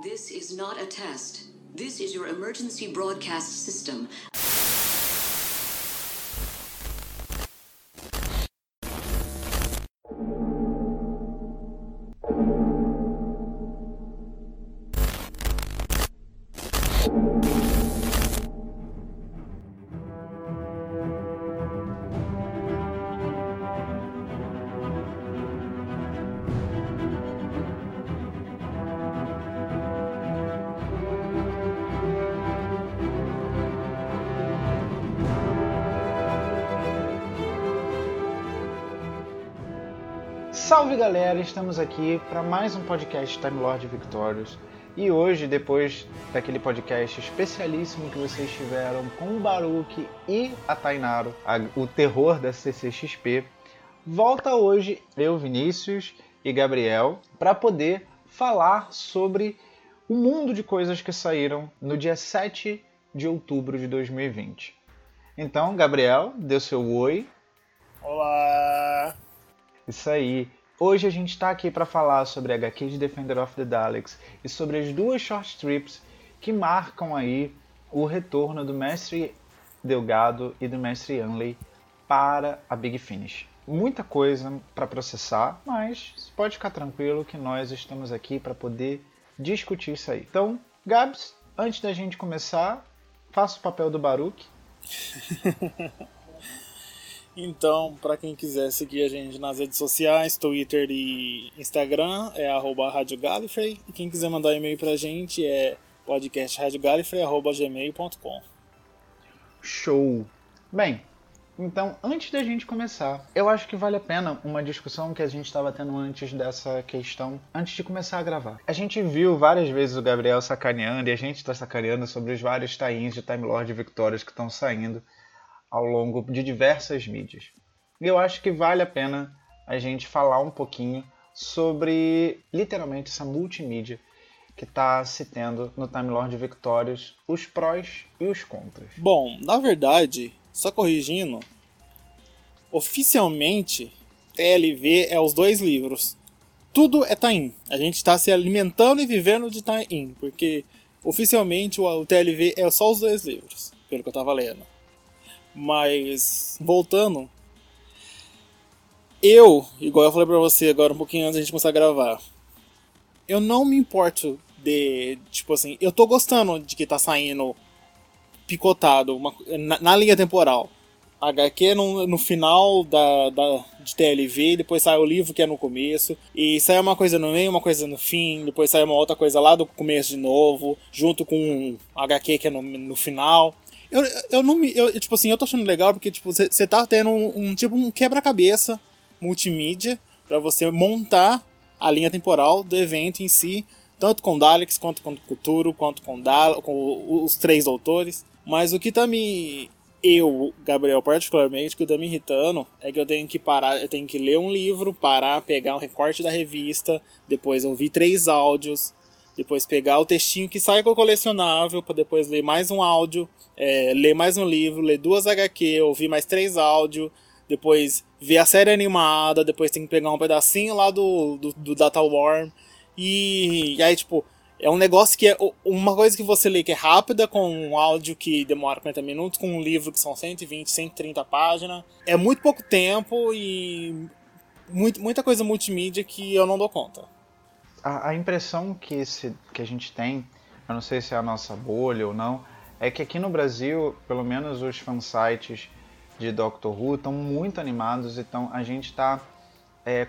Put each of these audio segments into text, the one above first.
This is not a test. This is your emergency broadcast system. Galera, estamos aqui para mais um podcast Time Lord Victorious. E hoje, depois daquele podcast especialíssimo que vocês tiveram com o Baruch e a Tainaro, a- o terror da CCXP, volta hoje eu, Vinícius e Gabriel para poder falar sobre o mundo de coisas que saíram no dia 7 de outubro de 2020. Então, Gabriel, dê seu oi. Olá! Isso aí. Hoje a gente está aqui para falar sobre HQ de Defender of the Daleks e sobre as duas short strips que marcam aí o retorno do Mestre Delgado e do Mestre Yanley para a Big Finish. Muita coisa para processar, mas pode ficar tranquilo que nós estamos aqui para poder discutir isso aí. Então, Gabs, antes da gente começar, faça o papel do Baruch. Então, para quem quiser seguir a gente nas redes sociais, Twitter e Instagram, é arroba. E quem quiser mandar e-mail pra gente é podcastradiogalifrey.gmail.com Show! Bem, então antes da gente começar, eu acho que vale a pena uma discussão que a gente estava tendo antes dessa questão, antes de começar a gravar. A gente viu várias vezes o Gabriel sacaneando e a gente está sacaneando sobre os vários tains de Time Lord Victorious que estão saindo ao longo de diversas mídias. E eu acho que vale a pena a gente falar um pouquinho sobre literalmente essa multimídia que está se tendo no Time Lord Victorious, os prós e os contras. Bom, na verdade, só corrigindo, oficialmente TLV é os dois livros. Tudo é Tain. A gente está se alimentando e vivendo de Tain, porque oficialmente o TLV é só os dois livros, pelo que eu tava lendo. Mas, voltando, eu, igual eu falei pra você agora um pouquinho antes da gente começar a gravar, eu não me importo de, tipo assim, eu tô gostando de que tá saindo picotado uma- na, na linha temporal. HQ no, no final da, da, de TLV, depois sai o livro que é no começo, e sai uma coisa no meio, uma coisa no fim, depois sai uma outra coisa lá do começo de novo, junto com um HQ que é no, no final. Eu, eu não me. Eu, tipo assim, eu tô achando legal porque, tipo, você tá tendo um, um tipo um quebra-cabeça multimídia pra você montar a linha temporal do evento em si, tanto com Daleks, quanto com Cthulhu, quanto com, Dal com os três doutores. Mas o que tá me. Eu, Gabriel, particularmente, que tá me irritando é que eu tenho que parar, eu tenho que ler um livro, parar, pegar um recorte da revista, depois ouvir três áudios, depois pegar o textinho que sai com o colecionável, para depois ler mais um áudio, é, ler mais um livro, ler duas HQ, ouvir mais três áudios, depois ver a série animada, depois tem que pegar um pedacinho lá do, do, do Data Worm. E, e aí, tipo, é um negócio que é uma coisa que você lê que é rápida, com um áudio que demora 40 minutos, com um livro que são 120, 130 páginas. É muito pouco tempo e muito, muita coisa multimídia que eu não dou conta. A, a impressão que, esse, que a gente tem, eu não sei se é a nossa bolha ou não, é que aqui no Brasil, pelo menos os fansites de Doctor Who estão muito animados, então a gente está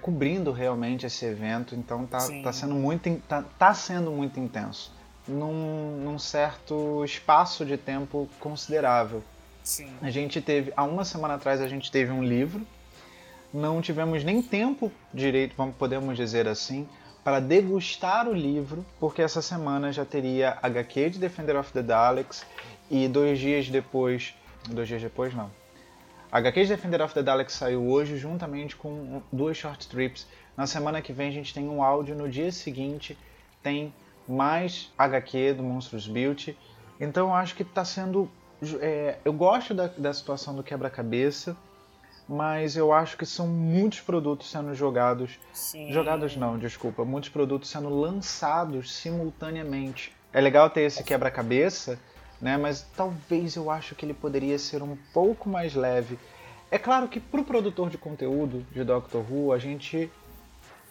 cobrindo realmente esse evento, então tá, tá sendo muito tá, tá sendo muito intenso, num, num certo espaço de tempo considerável. Sim. A gente teve, há uma semana atrás a gente teve um livro, não tivemos nem tempo direito, vamos podemos dizer assim, para degustar o livro, porque essa semana já teria HQ de Defender of the Daleks e dois dias depois, dois dias depois não, HQ de Defender of the Daleks saiu hoje juntamente com duas short strips. Na semana que vem a gente tem um áudio, no dia seguinte tem mais HQ do Monstros Beauty. Então eu acho que está sendo. é, eu gosto da, da situação do quebra-cabeça, mas eu acho que são muitos produtos sendo jogados. Sim. Jogados não, desculpa. Muitos produtos sendo lançados simultaneamente. É legal ter esse quebra-cabeça, né? Mas talvez eu acho que ele poderia ser um pouco mais leve. É claro que para o produtor de conteúdo de Doctor Who, a gente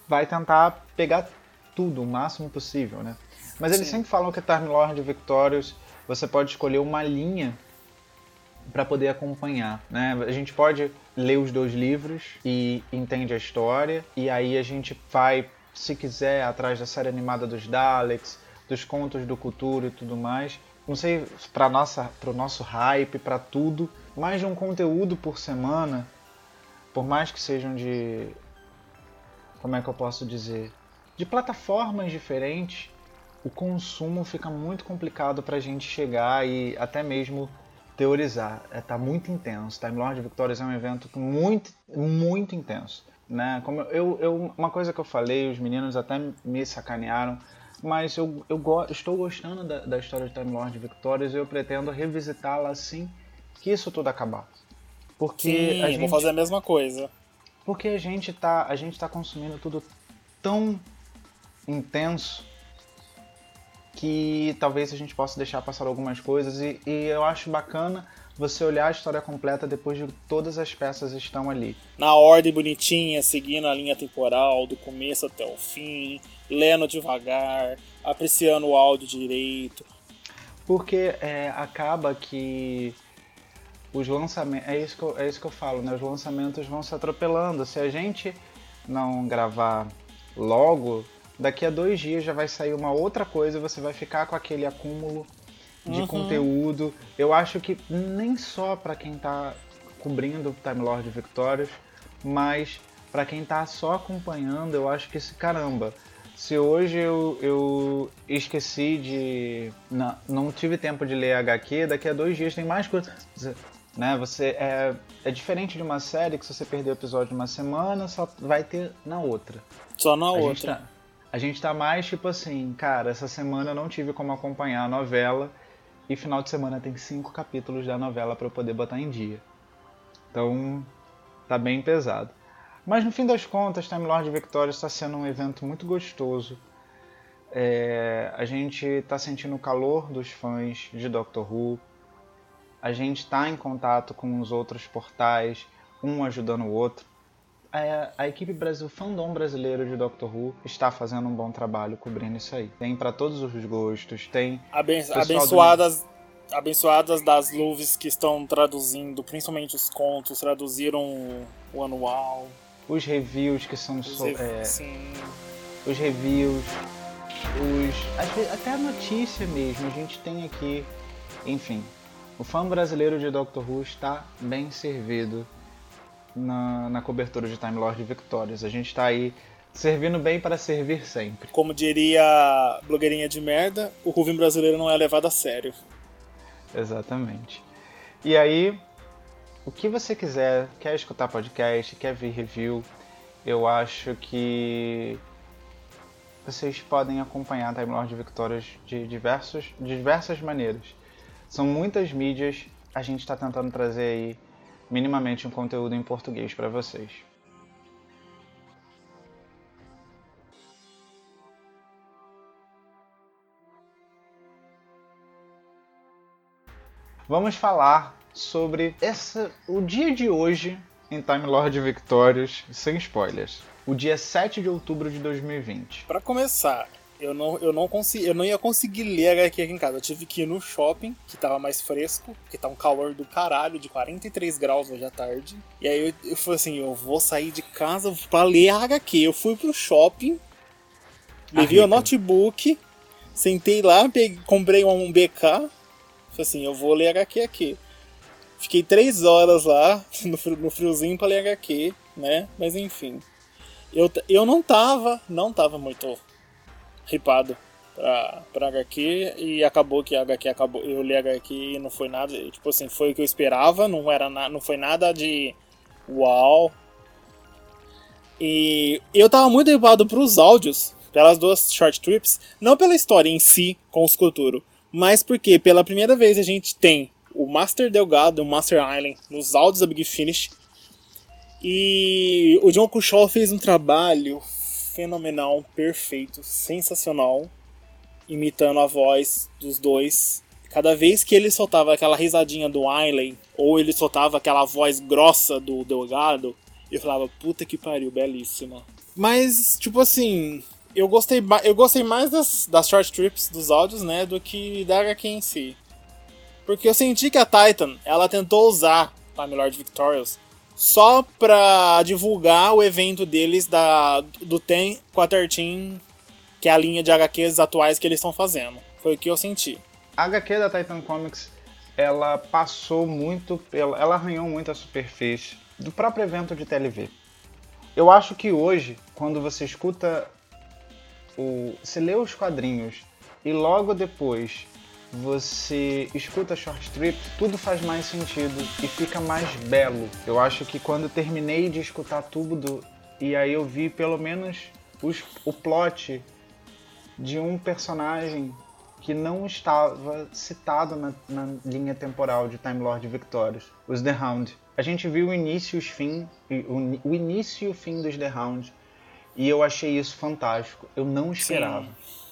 vai tentar pegar tudo o máximo possível, né? Mas eles Sim. sempre falam que Time Lord Victorious você pode escolher uma linha para poder acompanhar, né? A gente pode ler os dois livros e entende a história e aí a gente vai, se quiser, atrás da série animada dos Daleks, dos contos do Futuro e tudo mais. Não sei para pro nosso hype, para tudo, mais de um conteúdo por semana, por mais que sejam de como é que eu posso dizer, de plataformas diferentes, o consumo fica muito complicado para a gente chegar e até mesmo teorizar. É, tá muito intenso. Time Lord Victorious é um evento muito, muito intenso. Né? Como eu, eu, uma coisa que eu falei, os meninos até me sacanearam, mas eu, eu go estou gostando da, da história de Time Lord Victorious e eu pretendo revisitá-la assim que isso tudo acabar. Porque Sim, a vou gente, fazer a mesma coisa. porque a gente tá, a gente tá consumindo tudo tão intenso que talvez a gente possa deixar passar algumas coisas e, e eu acho bacana você olhar a história completa depois de todas as peças estão ali. Na ordem bonitinha, seguindo a linha temporal, do começo até o fim, lendo devagar, apreciando o áudio direito. Porque é, acaba que os lançamentos. É isso, que eu, é isso que eu falo, né? Os lançamentos vão se atropelando. Se a gente não gravar logo, daqui a dois dias já vai sair uma outra coisa você vai ficar com aquele acúmulo de Uhum. conteúdo. Eu acho que nem só para quem tá cobrindo o Time Lord Victorious, mas para quem tá só acompanhando, eu acho que esse caramba. Se hoje eu, eu esqueci de. Não, não tive tempo de ler HQ, daqui a dois dias tem mais coisa. Né? Você, é, é diferente de uma série que se você perder o episódio uma semana, só vai ter na outra. Só na A outra. tá, a gente tá mais tipo assim, cara, essa semana eu não tive como acompanhar a novela e final de semana tem cinco capítulos da novela para eu poder botar em dia. Então, tá bem pesado. Mas no fim das contas, Time Lord Victorious está sendo um evento muito gostoso. É, a gente está sentindo o calor dos fãs de Doctor Who. A gente está em contato com os outros portais, um ajudando o outro. A, a equipe Brasil, o fandom brasileiro de Doctor Who está fazendo um bom trabalho cobrindo isso aí. Tem para todos os gostos, tem Aben- pessoal do- abençoadas, abençoadas das Luves que estão traduzindo, principalmente os contos, traduziram o anual. os reviews que são Os so- rev- é, Sim. os reviews, os vezes, até a notícia mesmo. A gente tem aqui, enfim, o fã brasileiro de Doctor Who está bem servido na, na cobertura de Time Lord Victorious. A gente está aí servindo bem para servir sempre. Como diria a blogueirinha de merda, o Ruvim brasileiro não é levado a sério. Exatamente. E aí, o que você quiser, quer escutar podcast, quer ver review, eu acho que vocês podem acompanhar Time Lord Victorious de, diversos, de diversas maneiras. São muitas mídias, a gente está tentando trazer aí minimamente um conteúdo em português para vocês. Vamos falar sobre essa, o dia de hoje em Time Lord Victorious, sem spoilers. O dia 7 de outubro de 2020. Pra começar, eu não, eu não consegui, eu não ia conseguir ler HQ aqui em casa. Eu tive que ir no shopping, que tava mais fresco, porque tá um calor do caralho, de 43 graus hoje à tarde. E aí eu, eu falei assim, eu vou sair de casa pra ler a HQ. Eu fui pro shopping, levei o notebook, sentei lá, peguei, comprei um BK. Falei assim, eu vou ler HQ aqui. Fiquei três horas lá, no, frio- no friozinho pra ler HQ, né? Mas enfim. Eu, eu não tava, não tava muito hypado pra, pra HQ e acabou que a HQ acabou. Eu li a HQ e não foi nada, tipo assim, foi o que eu esperava, não era na, não foi nada de uau. E eu tava muito hypado pros áudios, pelas duas short trips, não pela história em si com os Culturo, mas porque pela primeira vez a gente tem o Master Delgado o Master Island nos áudios da Big Finish. E o John Cushall fez um trabalho fenomenal, perfeito, sensacional, imitando a voz dos dois. Cada vez que ele soltava aquela risadinha do Wiley, ou ele soltava aquela voz grossa do Delgado, eu falava, puta que pariu, belíssima. Mas, tipo assim, eu gostei, eu gostei mais das, das short trips dos áudios, né, do que da HQ em si. Porque eu senti que a Titan, ela tentou usar Time Lord Victorious só pra divulgar o evento deles da, do Ten 13, que é a linha de HQs atuais que eles estão fazendo. Foi o que eu senti. A HQ da Titan Comics, ela passou muito pela. Ela arranhou muito a superfície do próprio evento de TLV. Eu acho que hoje, quando você escuta o. Você lê os quadrinhos e logo depois você escuta Short Strip, tudo faz mais sentido e fica mais belo. Eu acho que quando terminei de escutar tudo e aí eu vi pelo menos os, o plot de um personagem que não estava citado na, na, linha temporal de Time Lord Victorious, os The Hound. A gente viu o início e os fim, o, o início e o fim dos The Hound e eu achei isso fantástico. Eu não esperava.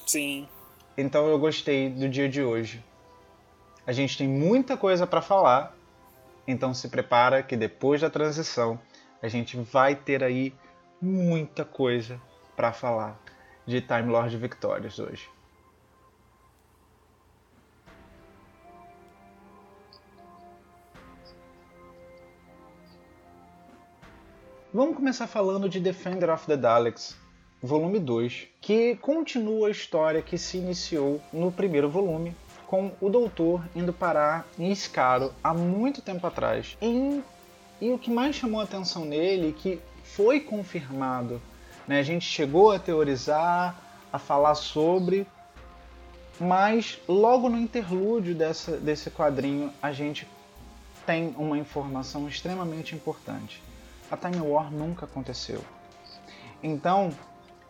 Sim. Sim. Então eu gostei do dia de hoje. A gente tem muita coisa para falar, então se prepara que depois da transição a gente vai ter aí muita coisa para falar de Time Lord Victorious hoje. Vamos começar falando de Defender of the Daleks, volume 2, que continua a história que se iniciou no primeiro volume, com o doutor indo parar em Iscaro há muito tempo atrás. Em... E o que mais chamou a atenção nele, que foi confirmado, né? a gente chegou a teorizar, a falar sobre, mas logo no interlúdio dessa, desse quadrinho a gente tem uma informação extremamente importante. A Time War nunca aconteceu. Então,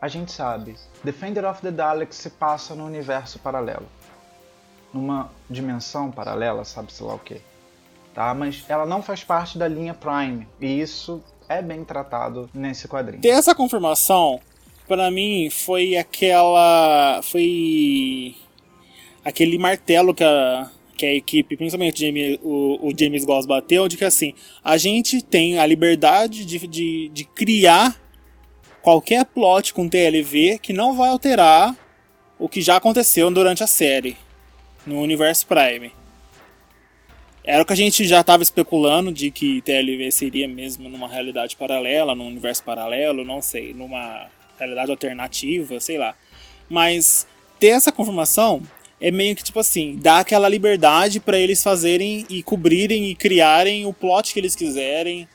a gente sabe, Defender of the Daleks se passa no universo paralelo. Numa dimensão paralela, sabe-se lá o que. Tá? Mas ela não faz parte da linha Prime. E isso é bem tratado nesse quadrinho. Ter essa confirmação, para mim, foi aquela. Foi. aquele martelo que a, que a equipe, principalmente Jamie, o, o James Goss bateu, de que assim, a gente tem a liberdade de, de, de criar qualquer plot com TLV que não vai alterar o que já aconteceu durante a série no universo Prime. Era o que a gente já estava especulando de que TLV seria mesmo numa realidade paralela, num universo paralelo, não sei, numa realidade alternativa, sei lá. Mas ter essa confirmação é meio que tipo assim, dá aquela liberdade para eles fazerem e cobrirem e criarem o plot que eles quiserem,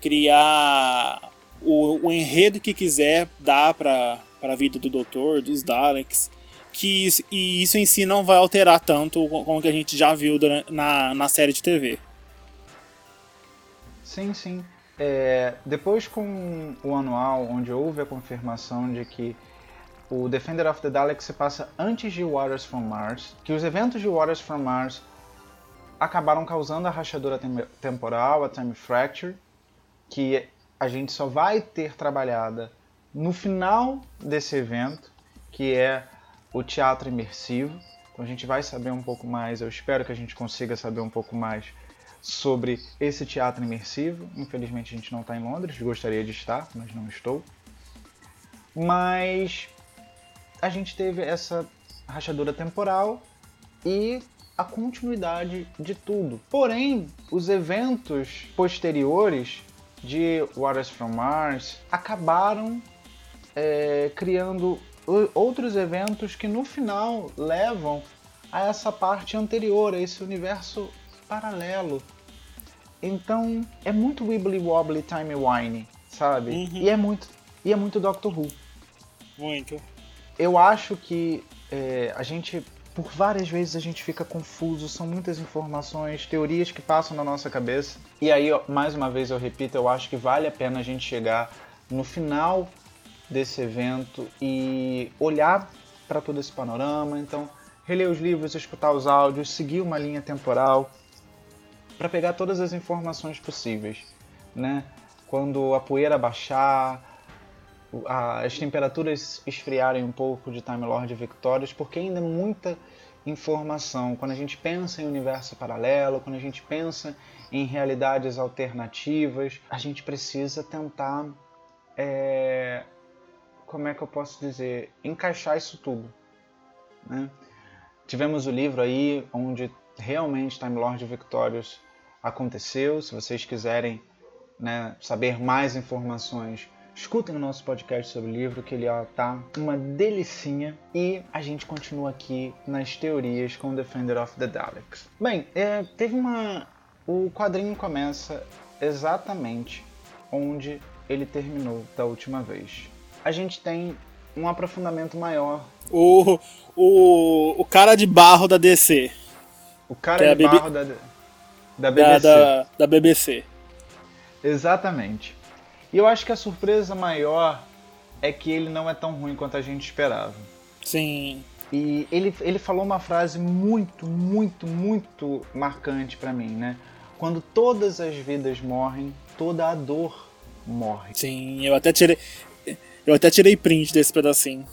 criar o, o enredo que quiser dar para a vida do Doutor, dos Daleks. Que isso, e isso em si não vai alterar tanto como que a gente já viu na, na série de TV. Sim, sim. É, depois com o anual, onde houve a confirmação de que o Defender of the Daleks se passa antes de Waters from Mars, que os eventos de Waters from Mars acabaram causando a rachadura temporal, a Time Fracture, que a gente só vai ter trabalhada no final desse evento, que é o teatro imersivo. Então a gente vai saber um pouco mais, eu espero que a gente consiga saber um pouco mais sobre esse teatro imersivo. Infelizmente a gente não está em Londres, gostaria de estar, mas não estou. Mas a gente teve essa rachadura temporal e a continuidade de tudo. Porém, os eventos posteriores de Waters from Mars acabaram é, criando outros eventos que no final levam a essa parte anterior, a esse universo paralelo. Então é muito wibbly wobbly time wine, sabe? Uhum. E é muito e é muito Doctor Who. Muito. Eu acho que é, a gente por várias vezes a gente fica confuso, são muitas informações, teorias que passam na nossa cabeça. E aí, mais uma vez eu repito, eu acho que vale a pena a gente chegar no final desse evento e olhar para todo esse panorama. Então, reler os livros, escutar os áudios, seguir uma linha temporal para pegar todas as informações possíveis, né? quando a poeira baixar, as temperaturas esfriarem um pouco de Time Lord Victorious, porque ainda é muita informação. Quando a gente pensa em universo paralelo, quando a gente pensa em realidades alternativas, a gente precisa tentar, é, como é que eu posso dizer, encaixar isso tudo. Né? Tivemos o livro aí onde realmente Time Lord Victorious aconteceu. Se vocês quiserem né, saber mais informações, escutem o nosso podcast sobre o livro, que ele ó, tá uma delicinha. E a gente continua aqui nas teorias com Defender of the Daleks. Bem, é, teve uma. O quadrinho começa exatamente onde ele terminou da última vez. A gente tem um aprofundamento maior. O, o, o cara de barro da DC. O cara é de barro da, da BBC. Da, da, da BBC. Exatamente. E eu acho que a surpresa maior é que ele não é tão ruim quanto a gente esperava. Sim. E ele, ele falou uma frase muito, muito, muito marcante para mim, né? Quando todas as vidas morrem, toda a dor morre. Sim, eu até tirei. Eu até tirei print desse pedacinho.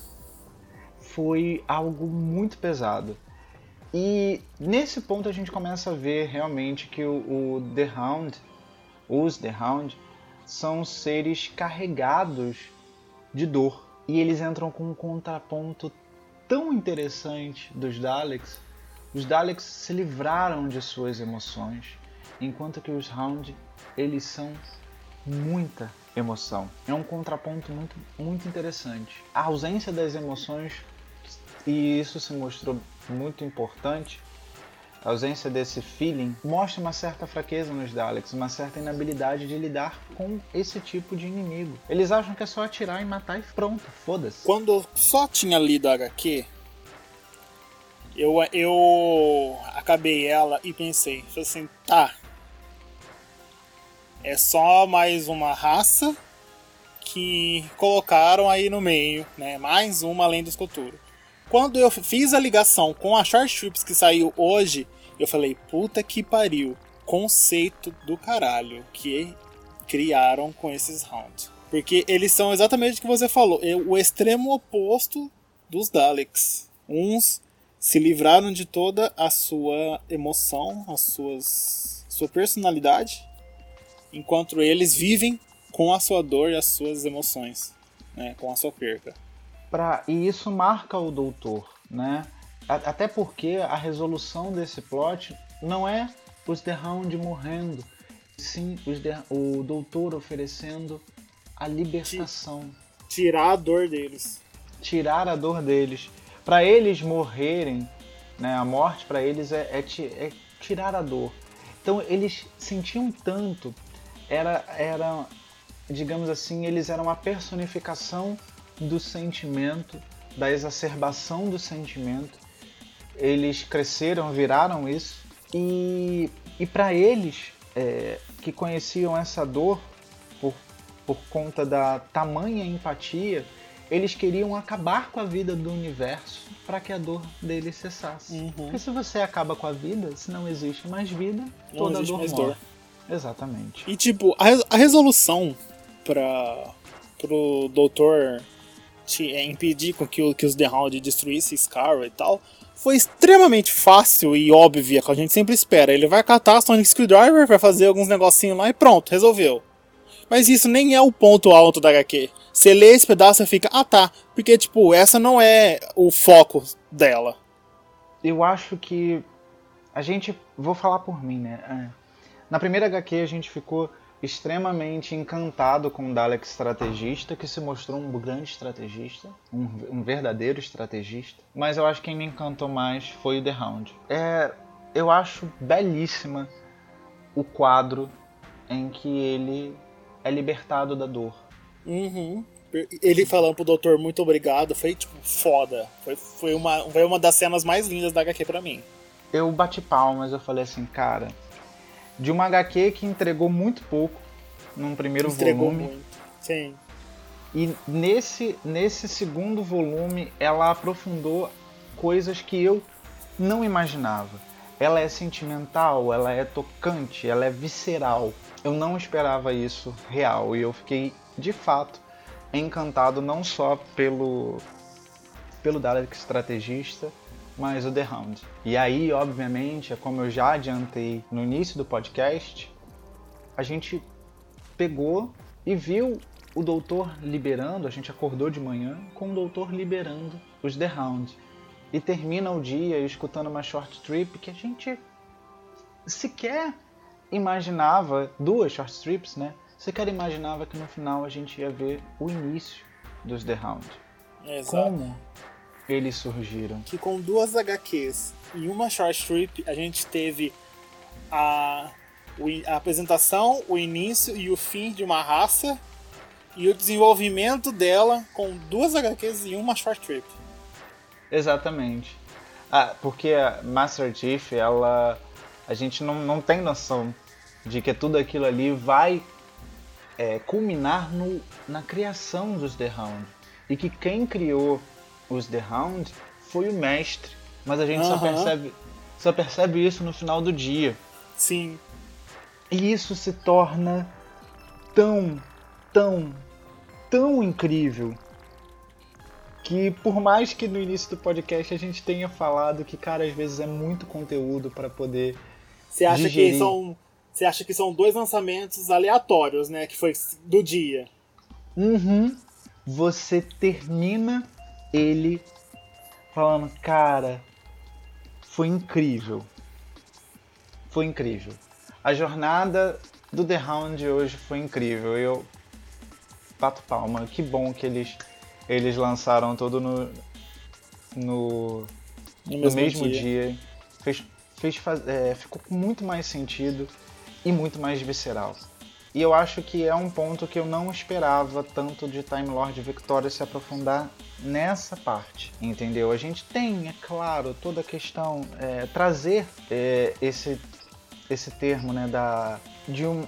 Foi algo muito pesado. E nesse ponto a gente começa a ver realmente que o, o The Hound, os The Hound, são seres carregados de dor. E eles entram com um contraponto tão interessante dos Daleks. Os Daleks se livraram de suas emoções, enquanto que os Hound, eles são muita emoção. É um contraponto muito, muito interessante. A ausência das emoções, e isso se mostrou muito importante, a ausência desse feeling mostra uma certa fraqueza nos Daleks, uma certa inabilidade de lidar com esse tipo de inimigo. Eles acham que é só atirar e matar e pronto, foda-se. Quando só tinha lido a HQ, eu, eu acabei ela e pensei, assim, tá. É só mais uma raça que colocaram aí no meio, né? Mais uma além do escultura. Quando eu fiz a ligação com a Short Trips que saiu hoje, eu falei, puta que pariu. Conceito do caralho que criaram com esses rounds. Porque eles são exatamente o que você falou, é o extremo oposto dos Daleks. Uns se livraram de toda a sua emoção, as suas sua personalidade, enquanto eles vivem com a sua dor e as suas emoções, né, com a sua perca. Pra, e isso marca o doutor, né? Até porque a resolução desse plot não é os The Hound morrendo, sim os The, o doutor oferecendo a libertação. Tirar a dor deles. Tirar a dor deles. Para eles morrerem, né, a morte para eles é, é, é, tirar a dor. Então eles sentiam tanto, era, era, digamos assim, eles eram a personificação do sentimento, da exacerbação do sentimento eles cresceram, viraram isso e, e para eles é, que conheciam essa dor por, por conta da tamanha empatia, eles queriam acabar com a vida do universo para que a dor deles cessasse. Uhum. Porque se você acaba com a vida, se não existe mais vida, não toda dor mais morre. Dor. Exatamente. E tipo, a, resolução para pro doutor te, é, impedir com que, que os The Hound destruíssem Scar e tal, foi extremamente fácil e óbvia, que a gente sempre espera. Ele vai catar Sonic Screwdriver, vai fazer alguns negocinhos lá e pronto, resolveu. Mas isso nem é o ponto alto da HQ. Você lê esse pedaço e fica, ah tá, porque tipo, essa não é o foco dela. Eu acho que a gente, vou falar por mim, né? É, na primeira HQ a gente ficou extremamente encantado com o Dalek estrategista, que se mostrou um grande estrategista, um, um, verdadeiro estrategista. Mas eu acho que quem me encantou mais foi o The Hound. É, eu acho belíssima o quadro em que ele é libertado da dor. Uhum. Ele falando pro doutor muito obrigado foi tipo foda. Foi, foi, uma, foi uma das cenas mais lindas da HQ pra mim. Eu bati palmas, eu falei assim, cara, de uma HQ que entregou muito pouco num primeiro entregou volume. Muito. Sim. E nesse, nesse segundo volume ela aprofundou coisas que eu não imaginava. Ela é sentimental, ela é tocante, ela é visceral. eu não esperava isso real e eu fiquei de fato encantado não só pelo pelo Dalek estrategista, mas o The Hound. E aí, obviamente, é como eu já adiantei no início do podcast, a gente pegou e viu o doutor liberando, a gente acordou de manhã com o doutor liberando os The Hound. E termina o dia escutando uma short trip que a gente sequer imaginava, duas short strips, né? Sequer imaginava que no final a gente ia ver o início dos The Hound. Exato. Como eles surgiram. Que com duas HQs e uma short strip a gente teve a, a apresentação, o início e o fim de uma raça e o desenvolvimento dela com duas HQs e uma short trip. Exatamente. Ah, porque a Master Chief, ela. A gente não, não tem noção de que tudo aquilo ali vai é, culminar no, na criação dos The Hound. E que quem criou os The Hound foi o mestre. Mas a gente só, percebe, só percebe isso no final do dia. Sim, E isso se torna tão, tão, tão incrível que por mais que no início do podcast a gente tenha falado que, cara, às vezes é muito conteúdo para poder. Você acha que Digerir. são. Você acha que são dois lançamentos aleatórios, né? Que foi do dia. Uhum. Você termina ele falando, cara, foi incrível. Foi incrível. A jornada do The Hound hoje foi incrível. Eu bato palma. Que bom que eles eles lançaram todo no no, No no mesmo dia. Fez, fez, faz- é, ficou com muito mais sentido e muito mais visceral. E eu acho que é um ponto que eu não esperava tanto de Time Lord Victoria se aprofundar nessa parte, entendeu? A gente tem, é claro, toda a questão, é, trazer é, esse, esse termo, né, da, de um,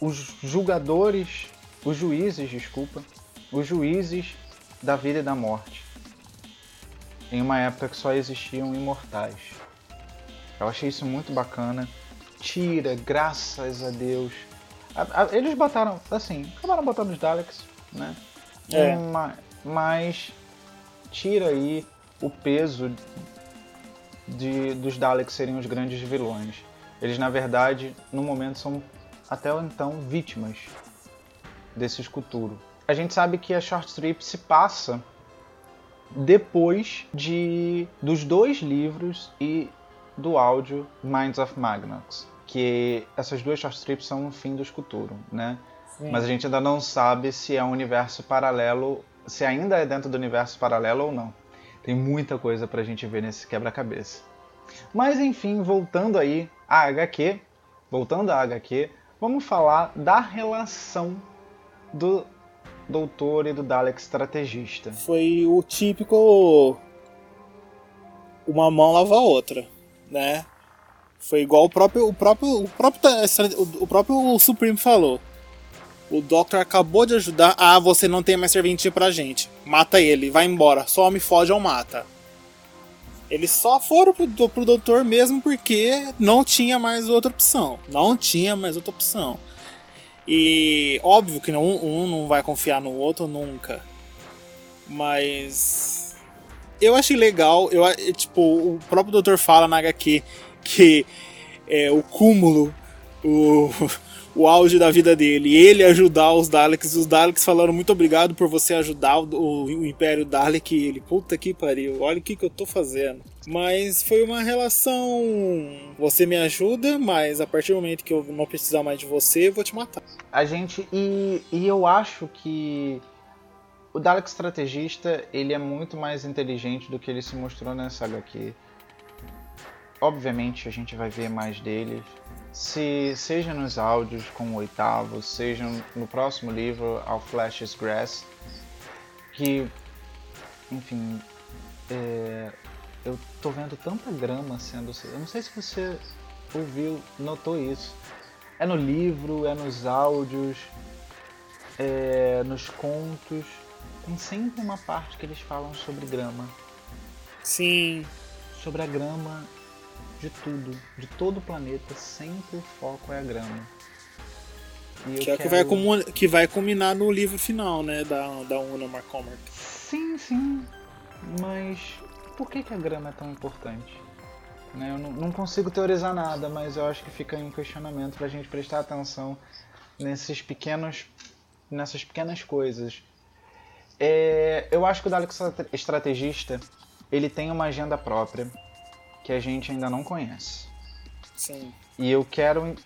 os julgadores, os juízes, desculpa, os juízes da vida e da morte, em uma época que só existiam imortais. Eu achei isso muito bacana. Tira, graças a Deus. A- a- Eles botaram, assim, acabaram botando os Daleks, né? É. Ma- Mas tira aí o peso de, dos Daleks serem os grandes vilões. Eles, na verdade, no momento são até então vítimas desse escuturo. A gente sabe que a short strip se passa depois de dos dois livros e do áudio Minds of Magnox, que essas duas short strips são o fim do escuturo, né? Mas a gente ainda não sabe se é um universo paralelo, se ainda é dentro do universo paralelo ou não. Tem muita coisa pra gente ver nesse quebra-cabeça. Mas enfim, voltando aí à HQ, voltando à HQ, vamos falar da relação do doutor e do Dalek estrategista. Foi o típico. Uma mão lava a outra, né? Foi igual o próprio. O próprio. O próprio, o próprio Supreme falou. O Doctor acabou de ajudar. Ah, você não tem mais serventia pra gente. Mata ele, vai embora. Some, foge ou mata. Eles só foram pro, pro doutor mesmo porque não tinha mais outra opção. Não tinha mais outra opção. E óbvio que não- um não vai confiar no outro nunca. Mas. Eu achei legal. Eu, a- tipo, o próprio doutor fala na HQ que é o cúmulo, o, o auge da vida dele. Ele ajudar os Daleks. Os Daleks falaram muito obrigado por você ajudar o, o- Império Dalek. E ele, puta que pariu, olha o que, que eu tô fazendo. Mas foi uma relação. Você me ajuda, mas a partir do momento que eu não precisar mais de você, eu vou te matar. A gente. E, e eu acho que o Dalek estrategista ele é muito mais inteligente do que ele se mostrou nessa HQ. Obviamente a gente vai ver mais dele. Se, seja nos áudios com o oitavo, seja no próximo livro, Ao Flash's Grass, que, enfim, é, eu tô vendo tanta grama sendo. Eu não sei se você ouviu, notou isso. É no livro, é nos áudios, é nos contos. Tem sempre uma parte que eles falam sobre grama. Sim, Sobre a grama de tudo, de todo o planeta, sempre o foco é a grama. E Que é o que, vai comu- que vai culminar no livro final, né? Da, da Una McCormack. Sim, sim. Mas por que, que a grama é tão importante? Né, Eu não, não consigo teorizar nada, mas eu acho que fica aí um questionamento pra gente prestar atenção nesses pequenos, nessas pequenas coisas. É, eu acho que o Dalek Strate- Estrategista ele tem uma agenda própria que a gente ainda não conhece. Sim. E eu quero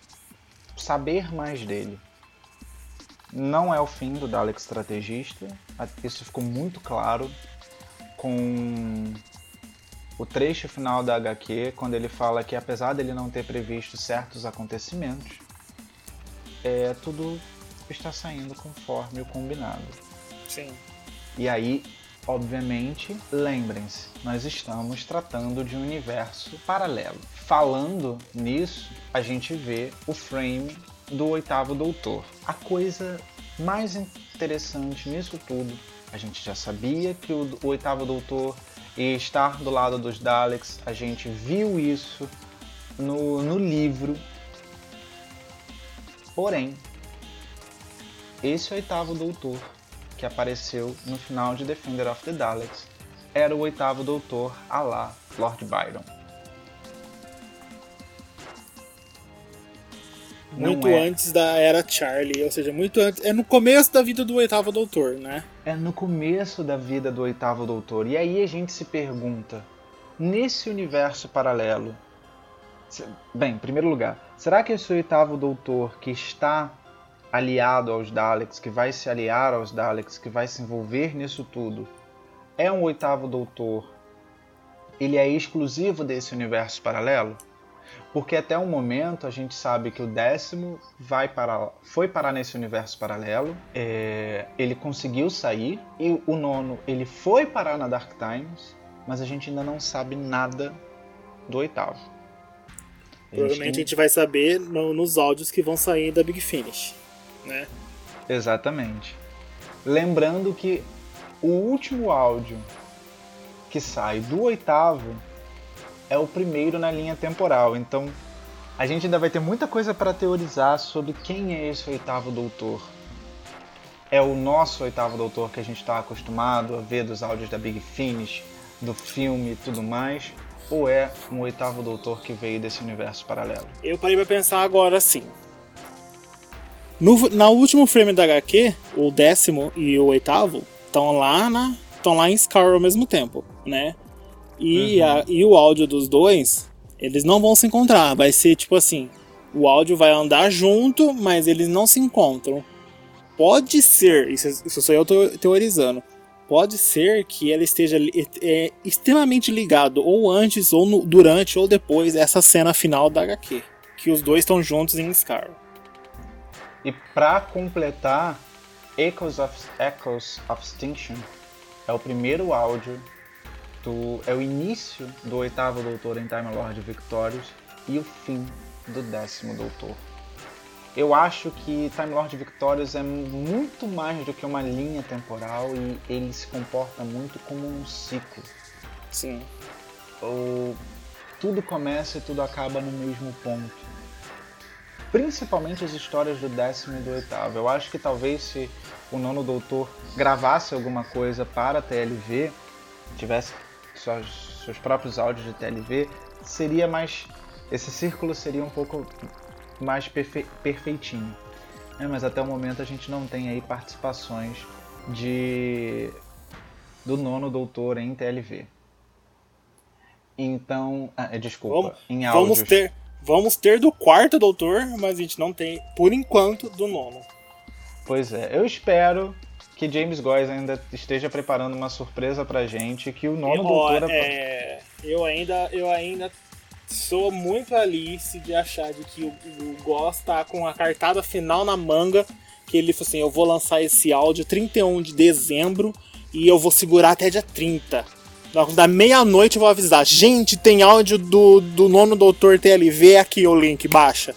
saber mais dele. Não é o fim do Dalek Estrategista, isso ficou muito claro com o trecho final da HQ, quando ele fala que apesar dele não ter previsto certos acontecimentos, é, tudo está saindo conforme o combinado. Sim. E aí, obviamente, lembrem-se, nós estamos tratando de um universo paralelo. Falando nisso, a gente vê o frame do oitavo doutor. A coisa mais interessante nisso tudo, a gente já sabia que o, oitavo doutor ia estar do lado dos Daleks, a gente viu isso no, no livro. Porém, esse oitavo doutor que apareceu no final de Defender of the Daleks era o oitavo doutor a lá Lord Byron. Muito é. antes da era Charlie, ou seja, muito antes. É no começo da vida do oitavo doutor, né? É no começo da vida do oitavo doutor. E aí a gente se pergunta: nesse universo paralelo. Bem, em primeiro lugar, será que esse oitavo doutor que está aliado aos Daleks, que vai se aliar aos Daleks, que vai se envolver nisso tudo, é um oitavo doutor? Ele é exclusivo desse universo paralelo? Porque até o momento a gente sabe que o décimo vai para, foi parar nesse universo paralelo, é, ele conseguiu sair, e o nono ele foi parar na Dark Times, mas a gente ainda não sabe nada do oitavo. Provavelmente a gente vai saber no- nos áudios que vão sair da Big Finish, né? Exatamente. Lembrando que o último áudio que sai do oitavo é o primeiro na linha temporal. Então a gente ainda vai ter muita coisa para teorizar sobre quem é esse oitavo doutor. É o nosso oitavo doutor que a gente está acostumado a ver dos áudios da Big Finish, do filme e tudo mais? Ou é um oitavo doutor que veio desse universo paralelo? Eu parei pra pensar agora assim. No, na último frame da HQ, o décimo e o oitavo estão lá na. estão lá em Scar ao mesmo tempo, né? E, a- e o áudio dos dois, eles não vão se encontrar. Vai ser tipo assim: o áudio vai andar junto, mas eles não se encontram. Pode ser, isso, isso sou eu teo- teorizando. Pode ser que ela esteja é, extremamente ligado, ou antes, ou no- durante, ou depois dessa cena final da HQ. Que os dois estão juntos em Scar. E para completar, Echoes of, Echoes of Extinction é o primeiro áudio do. é o início do oitavo Doutor em Time Lord Victorious e o fim do décimo Doutor. Eu acho que Time Lord Victorious é muito mais do que uma linha temporal e ele se comporta muito como um ciclo. Sim. ou tudo começa e tudo acaba no mesmo ponto. Principalmente as histórias do décimo e do oitavo. Eu acho que talvez se o nono doutor gravasse alguma coisa para a TLV, tivesse suas, seus próprios áudios de TLV, seria mais. Esse círculo seria um pouco mais perfe- perfeitinho. É, mas até o momento a gente não tem aí participações de do nono doutor em TLV. Então, ah, é, desculpa, Vamos, em áudios. vamos ter. Vamos ter do quarto doutor, mas a gente não tem, por enquanto, do nono. Pois é, eu espero que James Goys ainda esteja preparando uma surpresa pra gente, que o nono eu, doutor é, eu ainda, eu ainda sou muito Alice de achar de que o, o Goss tá com a cartada final na manga, que ele falou assim, eu vou lançar esse áudio 31 de dezembro e eu vou segurar até dia 30. Da- meia-noite eu vou avisar, gente, tem áudio do, do nono doutor TLV aqui o link, baixa.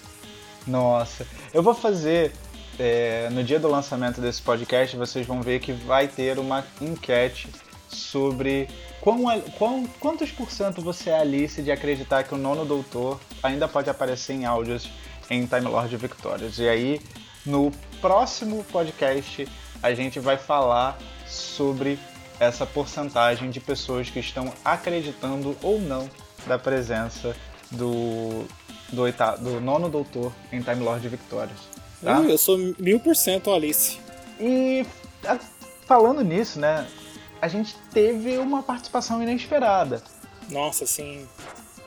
Nossa, eu vou fazer. é, no dia do lançamento desse podcast, vocês vão ver que vai ter uma enquete sobre quão, quão- quantos por cento você é Alice de acreditar que o nono doutor ainda pode aparecer em áudios em Time Lord Victorious. E aí No próximo podcast, a gente vai falar sobre essa porcentagem de pessoas que estão acreditando ou não da presença do, do, oitavo, do nono doutor em Time Lord Victorious. Tá? Uh, eu sou mil por cento Alice. E falando nisso, né? A gente teve uma participação inesperada. Nossa, sim.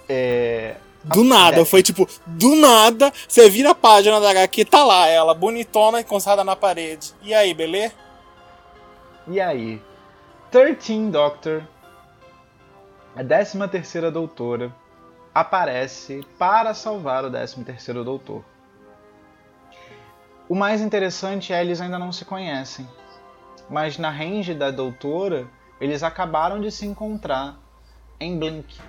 É, do nada, foi tipo, do nada, você vira a página da HQ, tá lá ela, bonitona e encostada na parede. E aí, beleza? E aí? 13 Doctor, a 13 terceira doutora, aparece para salvar o 13 terceiro doutor. O mais interessante é eles ainda não se conhecem, mas na range da doutora, eles acabaram de se encontrar em Blink.